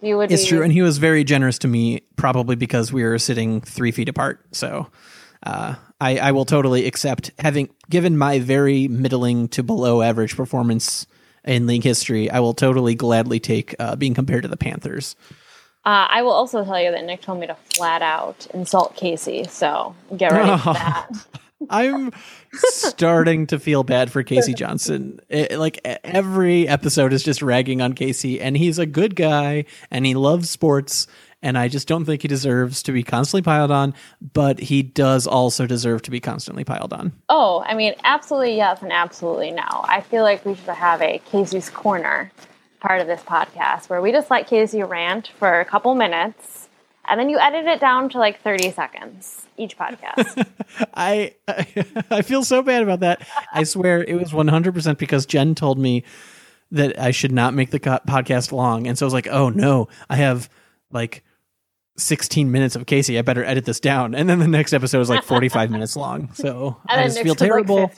you would. It's be, true, and he was very generous to me, probably because we were sitting three feet apart. So, uh, I, I will totally accept having given my very middling to below average performance in league history. I will totally gladly take uh, being compared to the Panthers. Uh, I will also tell you that Nick told me to flat out insult Casey, so get ready for that. I'm starting to feel bad for Casey Johnson. It- like e- every episode is just ragging on Casey, and he's a good guy and he loves sports. And I just don't think he deserves to be constantly piled on, but he does also deserve to be constantly piled on. Oh, I mean, absolutely yes and absolutely no. I feel like we should have a Casey's Corner part of this podcast where we just let Casey rant for a couple minutes and then you edit it down to like 30 seconds each podcast. I I feel so bad about that. I swear it was 100% because Jen told me that I should not make the podcast long, and so I was like, oh no, I have like 16 minutes of Casey. I better edit this down. And then the next episode is like 45 minutes long. So I just feel was, like, terrible.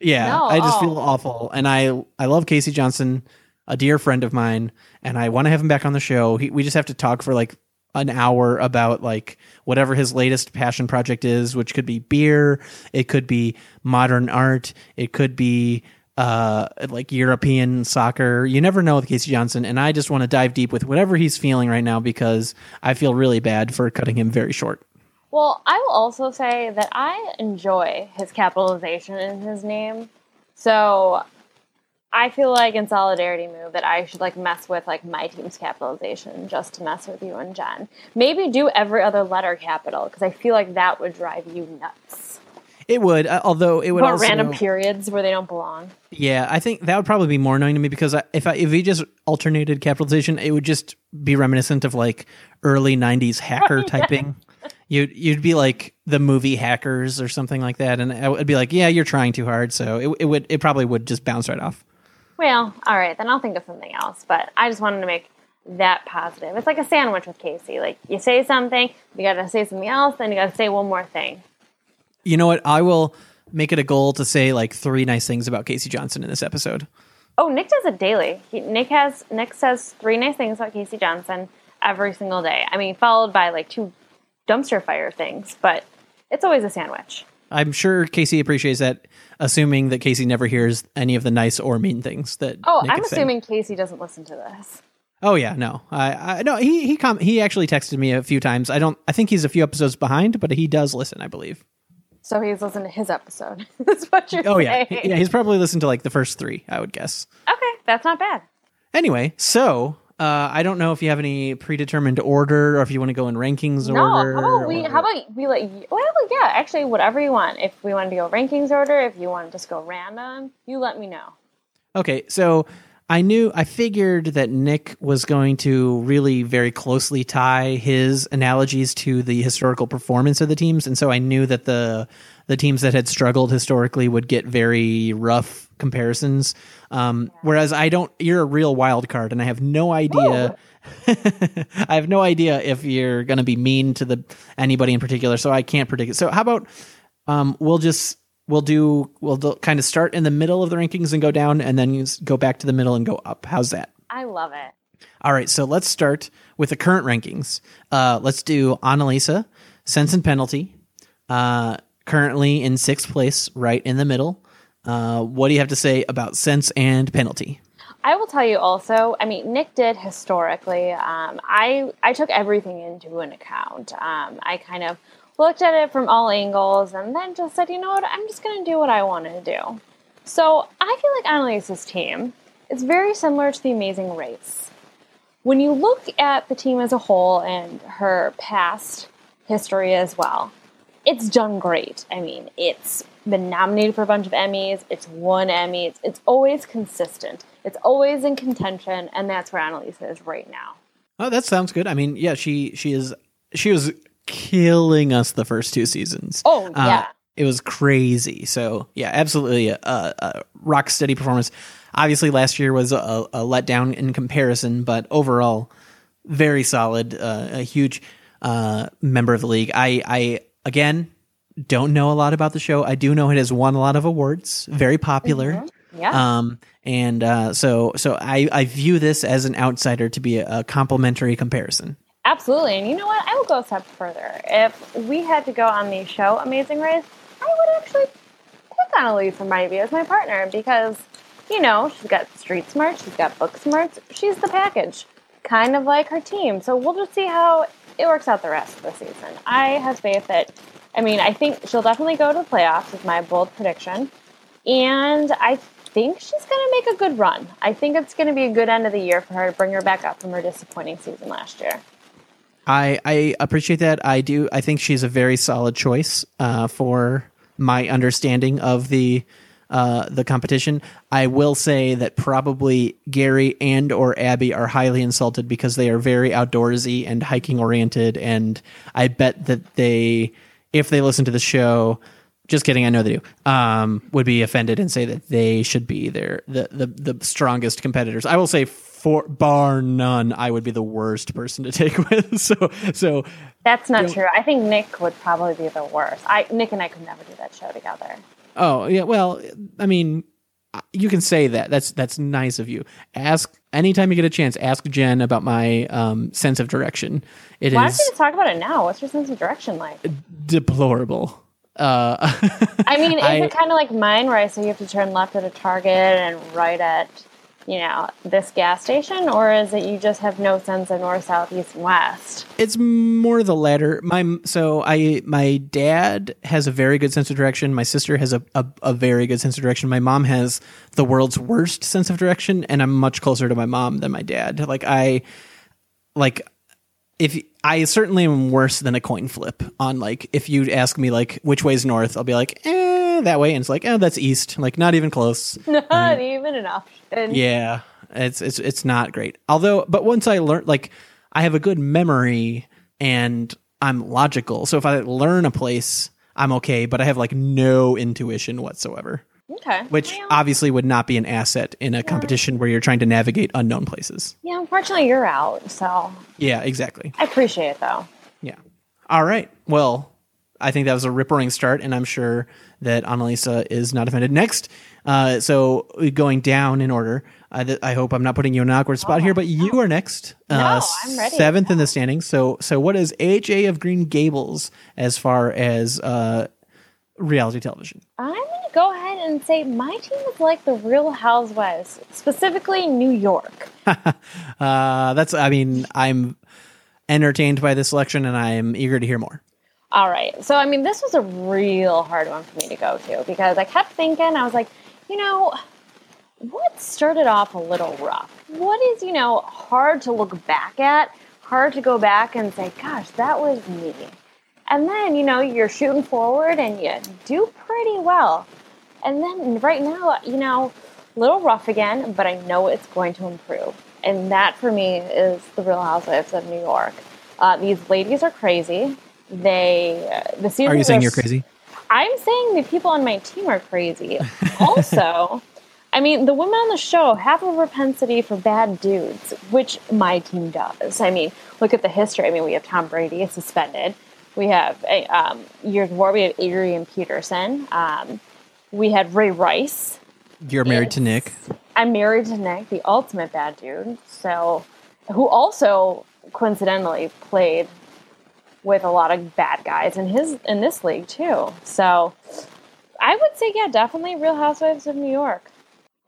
Yeah, No, I just oh. feel awful, and I I love Casey Johnson, a dear friend of mine, and I want to have him back on the show. He, we just have to talk for like an hour about like whatever his latest passion project is, which could be beer, it could be modern art, it could be uh like European soccer. You never know with Casey Johnson, and I just want to dive deep with whatever he's feeling right now because I feel really bad for cutting him very short. Well, I will also say that I enjoy his capitalization in his name. So I feel like in solidarity move that I should like mess with like my team's capitalization just to mess with you and Jen. Maybe do every other letter capital because I feel like that would drive you nuts. It would, uh, although it would Or also random periods where they don't belong. Yeah, I think that would probably be more annoying to me because I, if I, if we just alternated capitalization, it would just be reminiscent of like early '90s hacker typing. You'd you'd be like the movie Hackers or something like that, and I would be like, yeah, you're trying too hard. So it it would it probably would just bounce right off. Well, all right, then I'll think of something else. But I just wanted to make that positive. It's like a sandwich with Casey. Like you say something, you got to say something else, then you got to say one more thing. You know what? I will make it a goal to say like three nice things about Casey Johnson in this episode. Oh, Nick does it daily. He, Nick has Nick says three nice things about Casey Johnson every single day. I mean, followed by like two dumpster fire things, but it's always a sandwich. I'm sure Casey appreciates that, assuming that Casey never hears any of the nice or mean things that. Oh, Nick I'm is saying. assuming Casey doesn't listen to this. Oh yeah, no, I, I no he he com- he actually texted me a few times. I don't. I think he's a few episodes behind, but he does listen. I believe. So he's listened to his episode. That's what you're Oh yeah, yeah. He's probably listened to like the first three. I would guess. Okay, that's not bad. Anyway, so uh, I don't know if you have any predetermined order or if you want to go in rankings No, order. how about we? or- How about we let you? Well, yeah, actually, whatever you want. If we want to go rankings order, if you want to just go random, you let me know. Okay, so I knew I figured that Nick was going to really very closely tie his analogies to the historical performance of the teams, and so I knew that the the teams that had struggled historically would get very rough comparisons. Um, whereas I don't, you're a real wild card, and I have no idea. I have no idea if you're going to be mean to the anybody in particular, so I can't predict it. So how about um, we'll just we'll do we'll do, kind of start in the middle of the rankings and go down, and then you go back to the middle and go up. How's that? I love it. All right, so let's start with the current rankings. Uh, let's do Annalisa, Sense and Penalty, uh, currently in sixth place, right in the middle. Uh, what do you have to say about Sense and Penalty? I will tell you also. I mean, Nick did historically. Um, I I took everything into an account. Um, I kind of looked at it from all angles, and then just said, you know what, I'm just going to do what I want to do. So I feel like Annalise's team is very similar to the Amazing Race. When you look at the team as a whole and her past history as well, it's done great. I mean, it's been nominated for a bunch of Emmys. It's won Emmys. It's always consistent. It's always in contention, and that's where Annalisa is right now. Oh, that sounds good. I mean, yeah, she she is she was killing us the first two seasons. Oh, Uh, yeah. it was crazy. So yeah, absolutely a, a rock steady performance. Obviously, last year was a, a letdown in comparison, but overall, very solid. Uh, a huge uh, member of the league. I I again don't know a lot about the show. I do know it has won a lot of awards. Very popular. Yeah. Um, and uh, so so I, I view this as an outsider to be a, a complimentary comparison. Absolutely. And you know what? I will go a step further. If we had to go on the show Amazing Race, I would actually pick on Annalisa maybe as my partner because, you know, she's got street smarts, she's got book smarts, she's the package, kind of like her team. So we'll just see how it works out the rest of the season. I have faith that, I mean, I think she'll definitely go to the playoffs, is my bold prediction. And I think she's going to make a good run. I think it's going to be a good end of the year for her to bring her back up from her disappointing season last year. I I appreciate that. I do. I think she's a very solid choice uh, for my understanding of the uh, the competition. I will say that probably Gary and or Abby are highly insulted because they are very outdoorsy and hiking oriented, and I bet that they, if they listen to the show, just kidding. I know they do. Um, would be offended and say that they should be their the the, the strongest competitors. I will say, for bar none, I would be the worst person to take with. So so That's not true. I think Nick would probably be the worst. I Nick and I could never do that show together. Oh yeah, well, I mean, you can say that. That's that's nice of you. Ask anytime you get a chance. Ask Jen about my um, sense of direction. It Why is don't you talk about it now? What's your sense of direction like? deplorable. Uh, I mean, is I- it kind of like mine where I say you have to turn left at a Target and right at, you know, this gas station? Or is it you just have no sense of north, south, east, west? it's more the latter. My so I my dad has a very good sense of direction. My sister has a, a, a very good sense of direction. My mom has the world's worst sense of direction, and I'm much closer to my mom than my dad. Like I like if I certainly am worse than a coin flip on like if you ask me like which way's north, I'll be like eh Eh, that way, and it's like oh that's east, like not even close. Not even enough. And Yeah, it's it's it's not great. Although, but once I learn, like, I have a good memory and I'm logical. So if I learn a place, I'm okay. But I have like no intuition whatsoever, Okay. which obviously would not be an asset in a competition where you're trying to navigate unknown places. yeah, unfortunately, you're out. So Yeah, exactly. I appreciate it, though. Yeah. All right. Well, I think that was a ripping start, and I'm sure that Annalisa is not offended. Next, uh, so going down in order. I, th- I hope I'm not putting you in an awkward spot here, but you are next. uh, I'm ready. Seventh in the standings. So, so what is AJ of Green Gables as far as uh, reality television? I'm going to go ahead and say my team is like the Real Housewives, specifically New York. Uh, that's. I mean, I'm entertained by this selection, and I'm eager to hear more. All right. So, I mean, this was a real hard one for me to go to because I kept thinking, I was like, you know, what started off a little rough? What is, you know, hard to look back at, hard to go back and say, gosh, that was me. And then, you know, you're shooting forward and you do pretty well. And then right now, you know, a little rough again, but I know it's going to improve. And that for me is the Real Housewives of New York. Uh, these ladies are crazy. They uh, the season. Are you saying you're crazy? I'm saying the people on my team are crazy. also, I mean, the women on the show have a propensity for bad dudes, which my team does. I mean, look at the history. I mean, we have Tom Brady suspended. We have um, years before we have Adrian Peterson. Um, we had Ray Rice. You're married to Nick. I'm married to Nick, the ultimate bad dude. So, who also coincidentally played with a lot of bad guys in his in this league too. So, I would say, yeah, definitely Real Housewives of New York.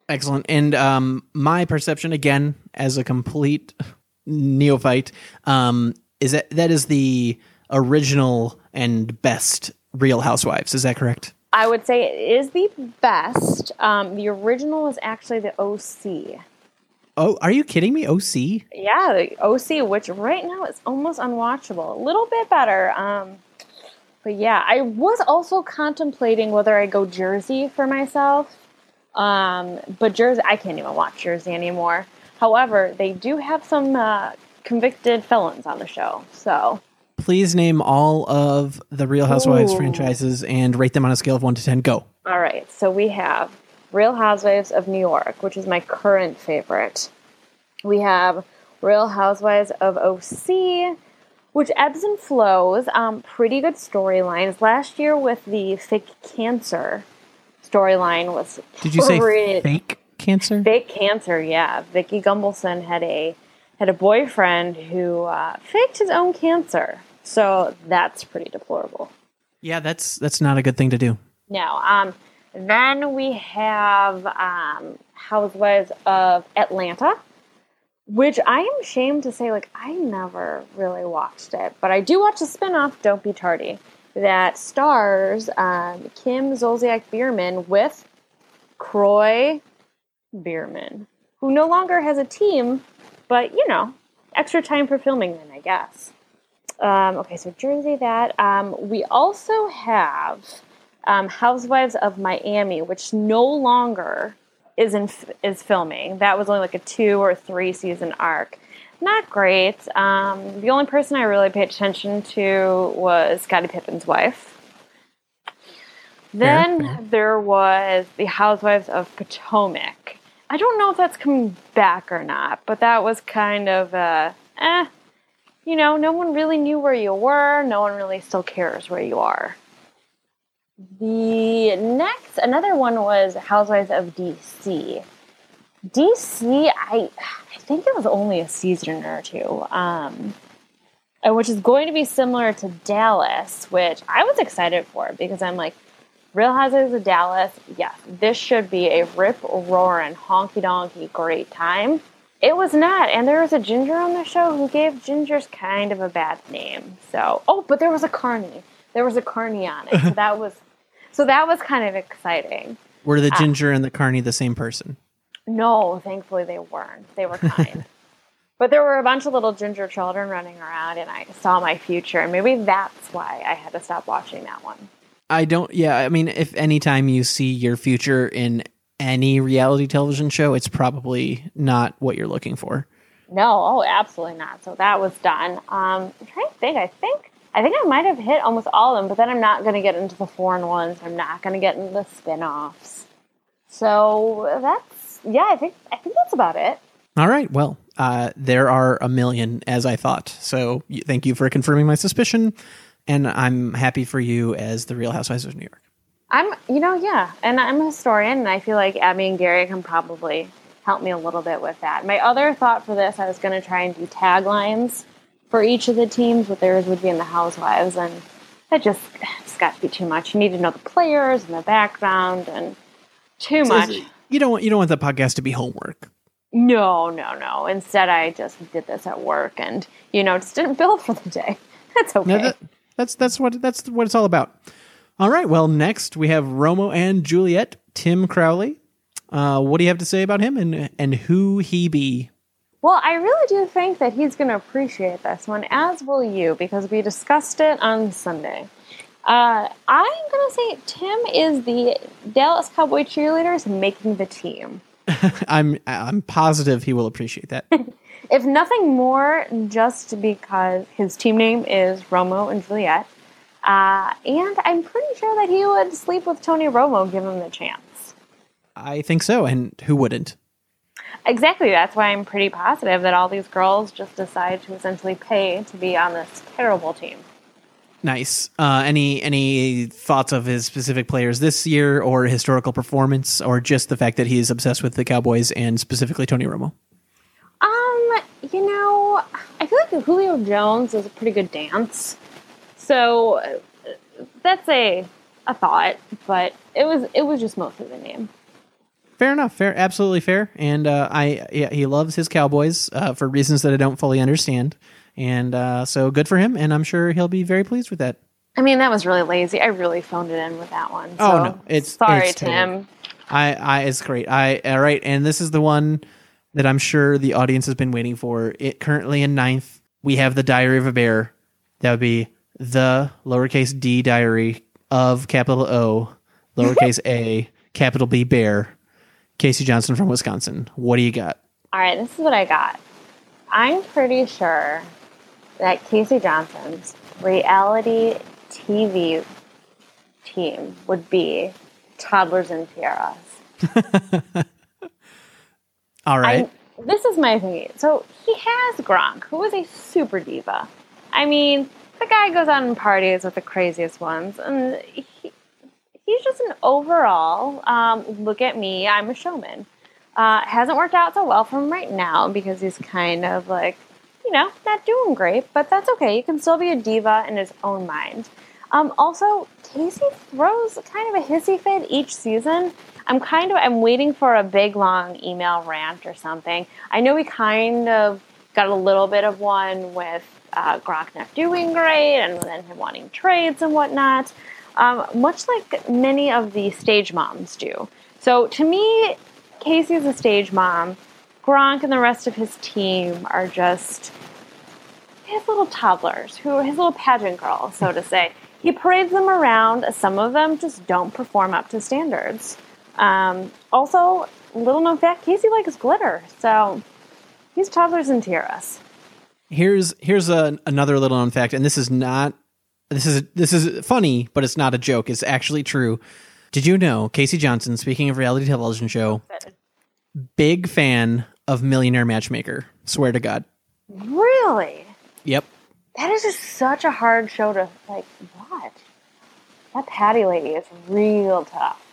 Excellent. And um, my perception, again, as a complete neophyte, um, is that that is the original and best Real Housewives. Is that correct? I would say it is the best. Um, the original is actually the OC. Oh, are you kidding me? OC? Yeah, the OC, which right now is almost unwatchable. A little bit better. Um, but yeah, I was also contemplating whether I go Jersey for myself. Um, but Jersey, I can't even watch Jersey anymore. However, they do have some uh, convicted felons on the show. So Please name all of the Real Housewives Ooh. franchises and rate them on a scale of 1 to 10. Go. All right, so we have Real Housewives of New York, which is my current favorite. We have Real Housewives of OC, which ebbs and flows. Um, pretty good storylines. Last year with the fake cancer storyline was Did you say pretty- fake cancer? fake cancer? Yeah, Vicki Gunvalson had a had a boyfriend who uh, faked his own cancer. So that's pretty deplorable. Yeah, that's that's not a good thing to do. No. Um, then we have um, Housewives of Atlanta, which I am ashamed to say, like, I never really watched it, but I do watch the spinoff, Don't Be Tardy, that stars um, Kim Zolciak Biermann with Kroy Biermann, who no longer has a team, but you know, extra time for filming, then I guess. Um, okay, so Jersey, that. Um, we also have um, Housewives of Miami, which no longer is in is filming. That was only like a two or three season arc. Not great. Um, the only person I really paid attention to was Scottie Pippen's wife. Then there was the Housewives of Potomac. I don't know if that's coming back or not, but that was kind of uh, eh. You know, no one really knew where you were. No one really still cares where you are. The next, another one was Housewives of DC. DC, I, I think it was only a season or two, um, uh, which is going to be similar to Dallas, which I was excited for because I'm like, Real Housewives of Dallas, yes, this should be a rip roaring, honky donkey great time. It was not, and there was a ginger on the show who gave gingers kind of a bad name. So, oh, but there was a carney. There was a carney on it. So that was, so that was kind of exciting. Were the ginger and the carney the same person? No, thankfully they weren't. They were kind. but there were a bunch of little ginger children running around, and I saw my future, and maybe that's why I had to stop watching that one. I don't. Yeah, I mean, if anytime you see your future in any reality television show, it's probably not what you're looking for. No, oh, absolutely not. So that was done. Um, I'm trying to think. I think I think I might have hit almost all of them, but then I'm not going to get into the foreign ones. I'm not going to get into the spin-offs. So that's yeah. I think I think that's about it. All right. Well, uh, there are a million, as I thought. So thank you for confirming my suspicion, and I'm happy for you as the Real Housewives of New York. I'm, you know, yeah, and I'm a historian, and I feel like Abby and Gary can probably help me a little bit with that. My other thought for this, I was going to try and do taglines for each of the teams, what theirs would be in the Housewives, and that just it's got to be too much. You need to know the players and the background, and too much. You don't want you don't want the podcast to be homework. No, no, no. Instead, I just did this at work, and you know, just didn't build for the day. That's okay. That, that's that's what that's what it's all about. All right. Well, next we have Romo and Juliet. Tim Crowley. Uh, what do you have to say about him and and who he be? Well, I really do think that he's going to appreciate this one, as will you, because we discussed it on Sunday. Uh, I'm going to say Tim is the Dallas Cowboy cheerleaders making the team. I'm I'm positive he will appreciate that. If nothing more, just because his team name is Romo and Juliet. Uh, and I'm pretty sure that he would sleep with Tony Romo give him the chance. I think so, and who wouldn't? Exactly. That's why I'm pretty positive that all these girls just decide to essentially pay to be on this terrible team. Nice. Uh, any any thoughts of his specific players this year, or historical performance, or just the fact that he is obsessed with the Cowboys and specifically Tony Romo? Um, you know, I feel like Julio Jones is a pretty good dance. So uh, that's a a thought, but it was it was just mostly the name. Fair enough. Fair, absolutely fair. And uh, I, yeah, he loves his Cowboys uh, for reasons that I don't fully understand, and uh, so good for him. And I'm sure he'll be very pleased with that. I mean, that was really lazy. I really phoned it in with that one. Oh, no, it's- sorry, it's totally- Tim. I, I, it's great. I, all right, and this is the one that I'm sure the audience has been waiting for. It currently in ninth, we have the Diary of a Bear. That would be the lowercase d diary of capital O, lowercase a, capital B Bear. Casey Johnson from Wisconsin. What do you got? All right, this is what I got. I'm pretty sure that Casey Johnson's reality TV team would be Toddlers and Tiaras. All right. I, this is my thing. So he has Gronk, who is a super diva. I mean, the guy goes out and parties with the craziest ones, and he, he's just an overall um, look at me, I'm a showman. Uh, hasn't worked out so well for him right now because he's kind of like, you know, not doing great, but that's okay. You can still be a diva in his own mind. Um, also, Casey throws kind of a hissy fit each season. I'm kind of I'm waiting for a big long email rant or something. I know we kind of got a little bit of one with uh, not doing great and then him wanting trades and whatnot, um, much like many of the stage moms do. So to me, Casey's a stage mom. Gronk and the rest of his team are just his little toddlers, who are his little pageant girls, so to say. He parades them around. Some of them just don't perform up to standards. Um, also, little known fact, Casey likes glitter, so he's toddlers and tiaras. Here's here's a, another little known fact, and this is not this is this is funny, but it's not a joke. It's actually true. Did you know Casey Johnson, speaking of reality television show, big fan of Millionaire Matchmaker. Swear to God. Really? Yep. That is just such a hard show to like watch. That Patti lady is real tough.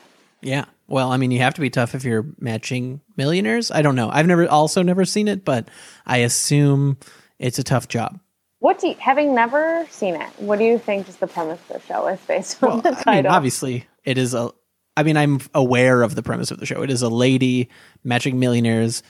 Yeah. Well, I mean, you have to be tough if you're matching millionaires. I don't know. I've never also never seen it, but I assume it's a tough job. What do you, having never seen it? What do you think just the premise of the show is based on Well, the I mean, obviously, it is a. I mean, I'm aware of the premise of the show. It is a lady matching millionaires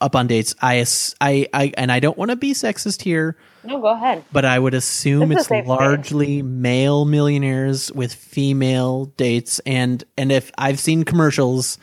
up on dates. I, I, I and I don't want to be sexist here, no, go ahead. but I would assume It's a it's safe space. largely male millionaires with female dates. And and if I've seen commercials,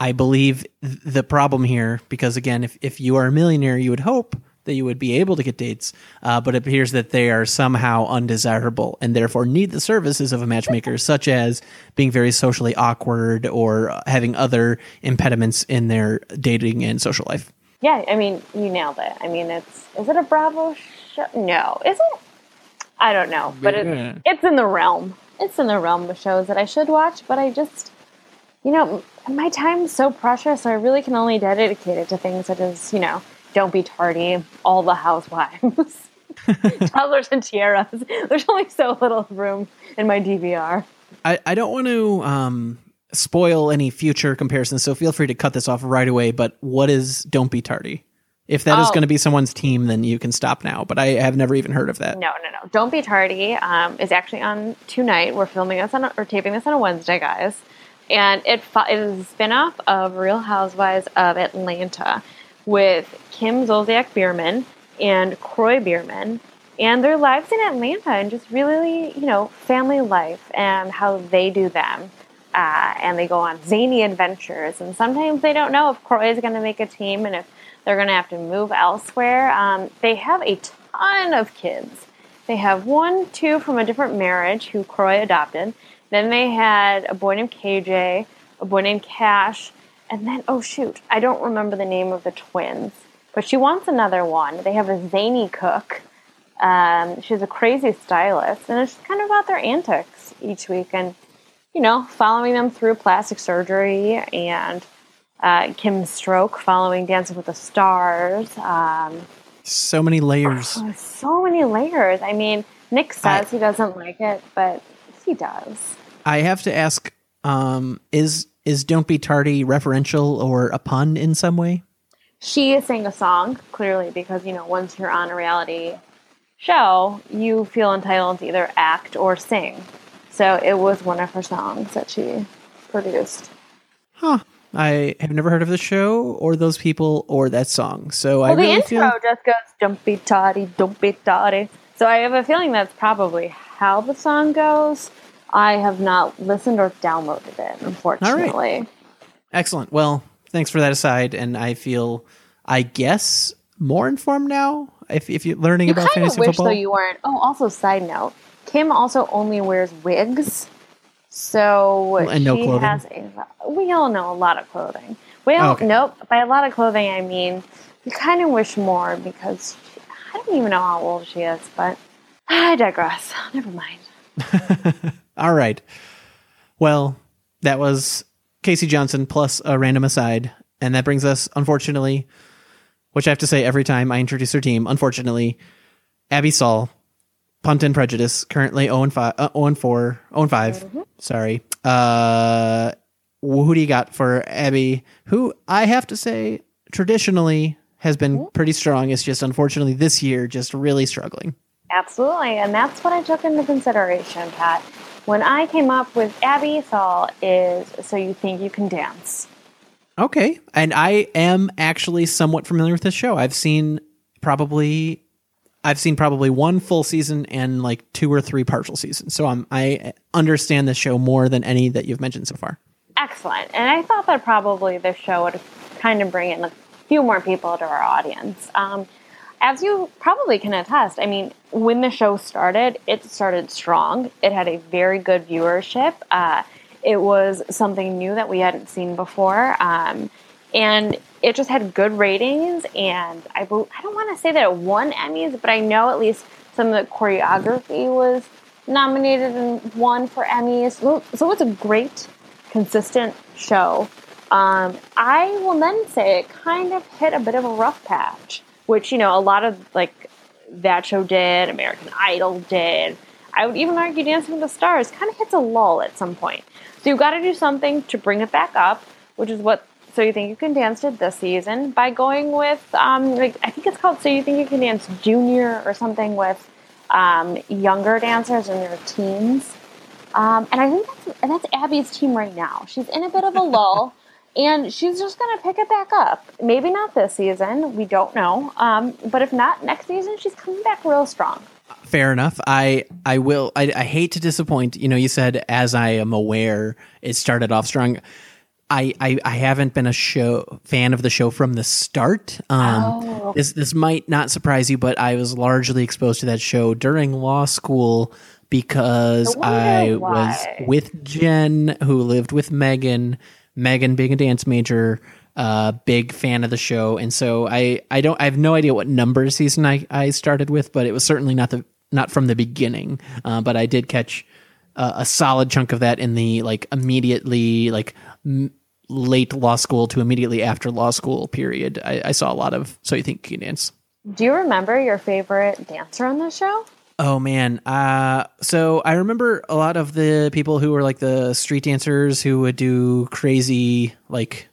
I believe th- the problem here because again, if if you are a millionaire, you would hope that you would be able to get dates, uh, but it appears that they are somehow undesirable and therefore need the services of a matchmaker, such as being very socially awkward or having other impediments in their dating and social life. Yeah, I mean, you nailed it. I mean, it's is it a Bravo show? No, is it? I don't know, but it, Yeah. it's in the realm. It's in the realm of shows that I should watch, but I just, you know, my time's so precious. So I really can only dedicate it to things such as, you know, Don't Be Tardy, All the Housewives, Toddlers and Tiaras. There's only so little room in my DVR. I, I don't want to um, spoil any future comparisons, so feel free to cut this off right away. But what is Don't Be Tardy? If that is Oh. going to be someone's team, then you can stop now. But I have never even heard of that. No, no, no. Don't be tardy. Um, is actually on tonight. We're filming this on or taping this on a Wednesday, guys. And it it is a spinoff of Real Housewives of Atlanta with Kim Zolciak Biermann and Kroy Biermann and their lives in Atlanta and just really, you know, family life and how they do them. Uh, and they go on zany adventures. And sometimes they don't know if Kroy is going to make a team and if they're going to have to move elsewhere. Um, they have a ton of kids. They have one, two from a different marriage who Kroy adopted. Then they had a boy named KJ, a boy named Cash, and then, oh shoot, I don't remember the name of the twins. But she wants another one. They have a zany cook. Um, she's a crazy stylist, and it's kind of about their antics each week, and you know, following them through plastic surgery and uh, Kim's stroke, following Dancing with the Stars. Um, So many layers. there's so many layers. I mean, Nick says I- he doesn't like it, but he does. I have to ask: um, is is Don't Be Tardy referential or a pun in some way? She sang a song clearly because you know once you're on a reality show, you feel entitled to either act or sing. So it was one of her songs that she produced. Huh. I have never heard of the show or those people or that song. So I Well, the really intro feel just goes "Don't be toddy, don't be toddy." So I have a feeling that's probably how the song goes. I have not listened or downloaded it, unfortunately. All right. excellent. Well, thanks for that aside, and I feel, I guess, more informed now. If if you're learning You about kind of fantasy wish football, though you weren't. Oh, also side note, Kim also only wears wigs, so And no she clothing? has a. We all know a lot of clothing. Well, Oh, okay. nope. By a lot of clothing, I mean you kind of wish more because she, I don't even know how old she is, but I digress. Never mind. All right. Well, that was Casey Johnson plus a random aside. And that brings us, unfortunately, which I have to say every time I introduce her team, unfortunately, Abby Saul, Punt and Prejudice, currently 0 and 5, uh, 0 and 4, 0 and 5. Sorry. Uh, who do you got for Abby? Who I have to say, traditionally has been pretty strong. It's just unfortunately this year, just really struggling. Absolutely, and that's what I took into consideration, Pat. When I came up with Abby Saul is so you think you can dance. Okay. And I am actually somewhat familiar with this show. I've seen probably I've seen probably one full season and like two or three partial seasons. So I'm I understand the show more than any that you've mentioned so far. Excellent. And I thought that probably this show would kind of bring in a few more people to our audience. Um, as you probably can attest, I mean, when the show started, it started strong. It had a very good viewership. Uh, it was something new that we hadn't seen before. Um, and it just had good ratings. And I, I don't want to say that it won Emmys, but I know at least some of the choreography was nominated and won for Emmys. So, it's a great, consistent show. Um, I will then say it kind of hit a bit of a rough patch, which you know a lot of like that show did, American Idol did. I would even argue Dancing with the Stars kind of hits a lull at some point. So you've got to do something to bring it back up, which is what So You Think You Can Dance did this season by going with, um, like I think it's called So You Think You Can Dance Junior or something with um, younger dancers in their teens. Um, and I think that's, and that's Abby's team right now. She's in a bit of a lull. And she's just going to pick it back up. Maybe not this season. We don't know. Um, but if not next season, she's coming back real strong. Fair enough. I I will. I, I hate to disappoint. You know, you said as I am aware, it started off strong. I, I, I haven't been a show fan of the show from the start. Um, Oh. This this might not surprise you, but I was largely exposed to that show during law school because I I was with Jen, who lived with Megan. Megan being a dance major, uh, big fan of the show, and so I I don't I have no idea what number season I I started with, but it was certainly not the not from the beginning. Uh, but I did catch a solid chunk of that in the like immediately like m- late law school to immediately after law school period. I, I saw a lot of So You Think You Dance. Do you remember your favorite dancer on the show? Oh man. Uh so I remember a lot of the people who were like the street dancers who would do crazy like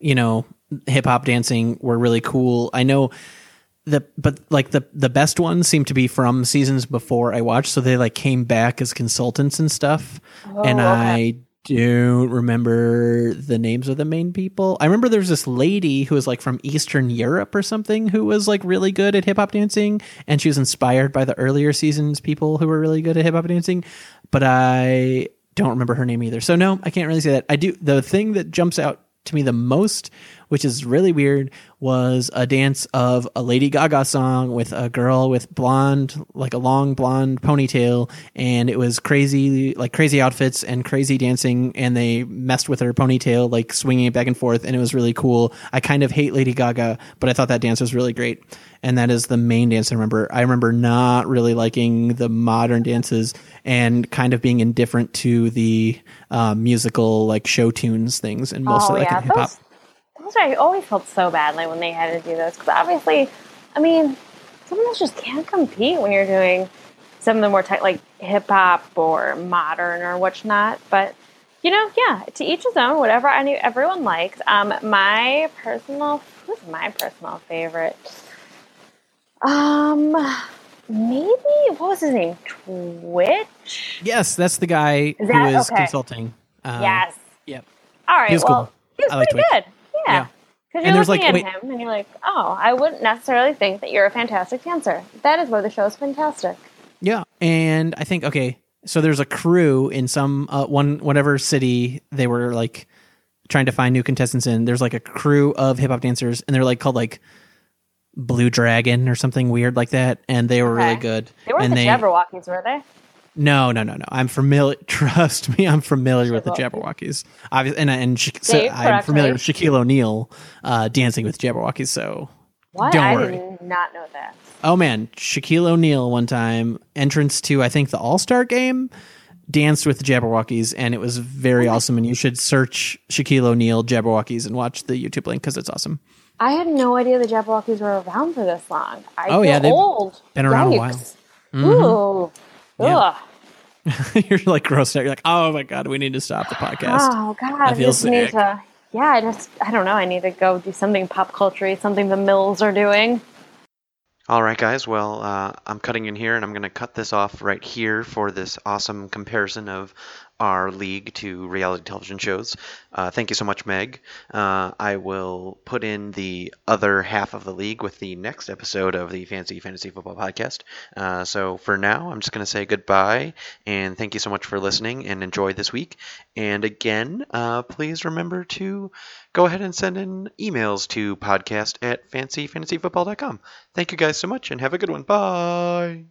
you know hip hop dancing were really cool. I know the but like the the best ones seem to be from seasons before I watched so they like came back as consultants and stuff. and Oh, okay. I don't remember the names of the main people. I remember there was this lady who was like from Eastern Europe or something who was like really good at hip hop dancing, and she was inspired by the earlier seasons people who were really good at hip hop dancing. But I don't remember her name either. So no, I can't really say that. I do the thing that jumps out to me the most, which is really weird, was a dance of a Lady Gaga song with a girl with blonde, like a long blonde ponytail, and it was crazy, like crazy outfits and crazy dancing, and they messed with her ponytail, like swinging it back and forth, and it was really cool. I kind of hate Lady Gaga, but I thought that dance was really great, and that is the main dance I remember. I remember not really liking the modern dances and kind of being indifferent to the uh, musical, like show tunes things, and most oh of like yeah, hip hop. Those, I always felt so badly when they had to do those because obviously, I mean, some of those just can't compete when you're doing some of the more tech, like hip hop or modern or whatnot. But you know, yeah, to each his own. Whatever any everyone likes. Um, my personal, who's my personal favorite? Um, maybe what was his name? Twitch. Yes, that's the guy Is who that- is okay. consulting. Uh, yes. Yep. All right. Well, cool. he was I pretty good. Yeah. Because And you're there's, looking like, at wait- him and you're like, oh, I wouldn't necessarily think that you're a fantastic dancer. That is why the show is fantastic. Yeah, and I think okay, so there's a crew in some uh, one whatever city they were like trying to find new contestants in. There's like a crew of hip hop dancers, and they're like called like Blue Dragon or something weird like that, and they were really good. They weren't and the they Jabbawockeez, were they? No no no no. I'm familiar. Trust me, I'm familiar with the Jabbawockeez. Obviously, and and Sha- so Dave, I'm correct familiar me. with Shaquille O'Neal uh, dancing with Jabbawockeez. So What? Don't I worry. did not know that. Oh man, Shaquille O'Neal one time entrance to I think the All Star game danced with the Jabbawockeez and it was Oh very awesome. And you should search Shaquille O'Neal Jabbawockeez and watch the YouTube link because it's awesome. I had no idea the Jabbawockeez were around for this long. I Oh, feel yeah, they've old. been around a while. Mm-hmm. Ooh. Ugh. You're like grossed out. You're like, oh my god, we need to stop the podcast. Oh God, I I, feel just need sick. to. Yeah, I just I don't know. I need to go do something pop culture, something the Mills are doing. All right, guys. Well, uh, I'm cutting in here, and I'm going to cut this off right here for this awesome comparison of our league to reality television shows. Uh, thank you so much, Meg. Uh, I will put in the other half of the league with the next episode of the Fancy Fantasy Football Podcast. Uh, so for now, I'm just going to say goodbye, and thank you so much for listening, and enjoy this week. And again, uh, please remember to go ahead and send in emails to podcast at fancyfantasyfootball.com. Thank you guys so much and have a good one. Bye.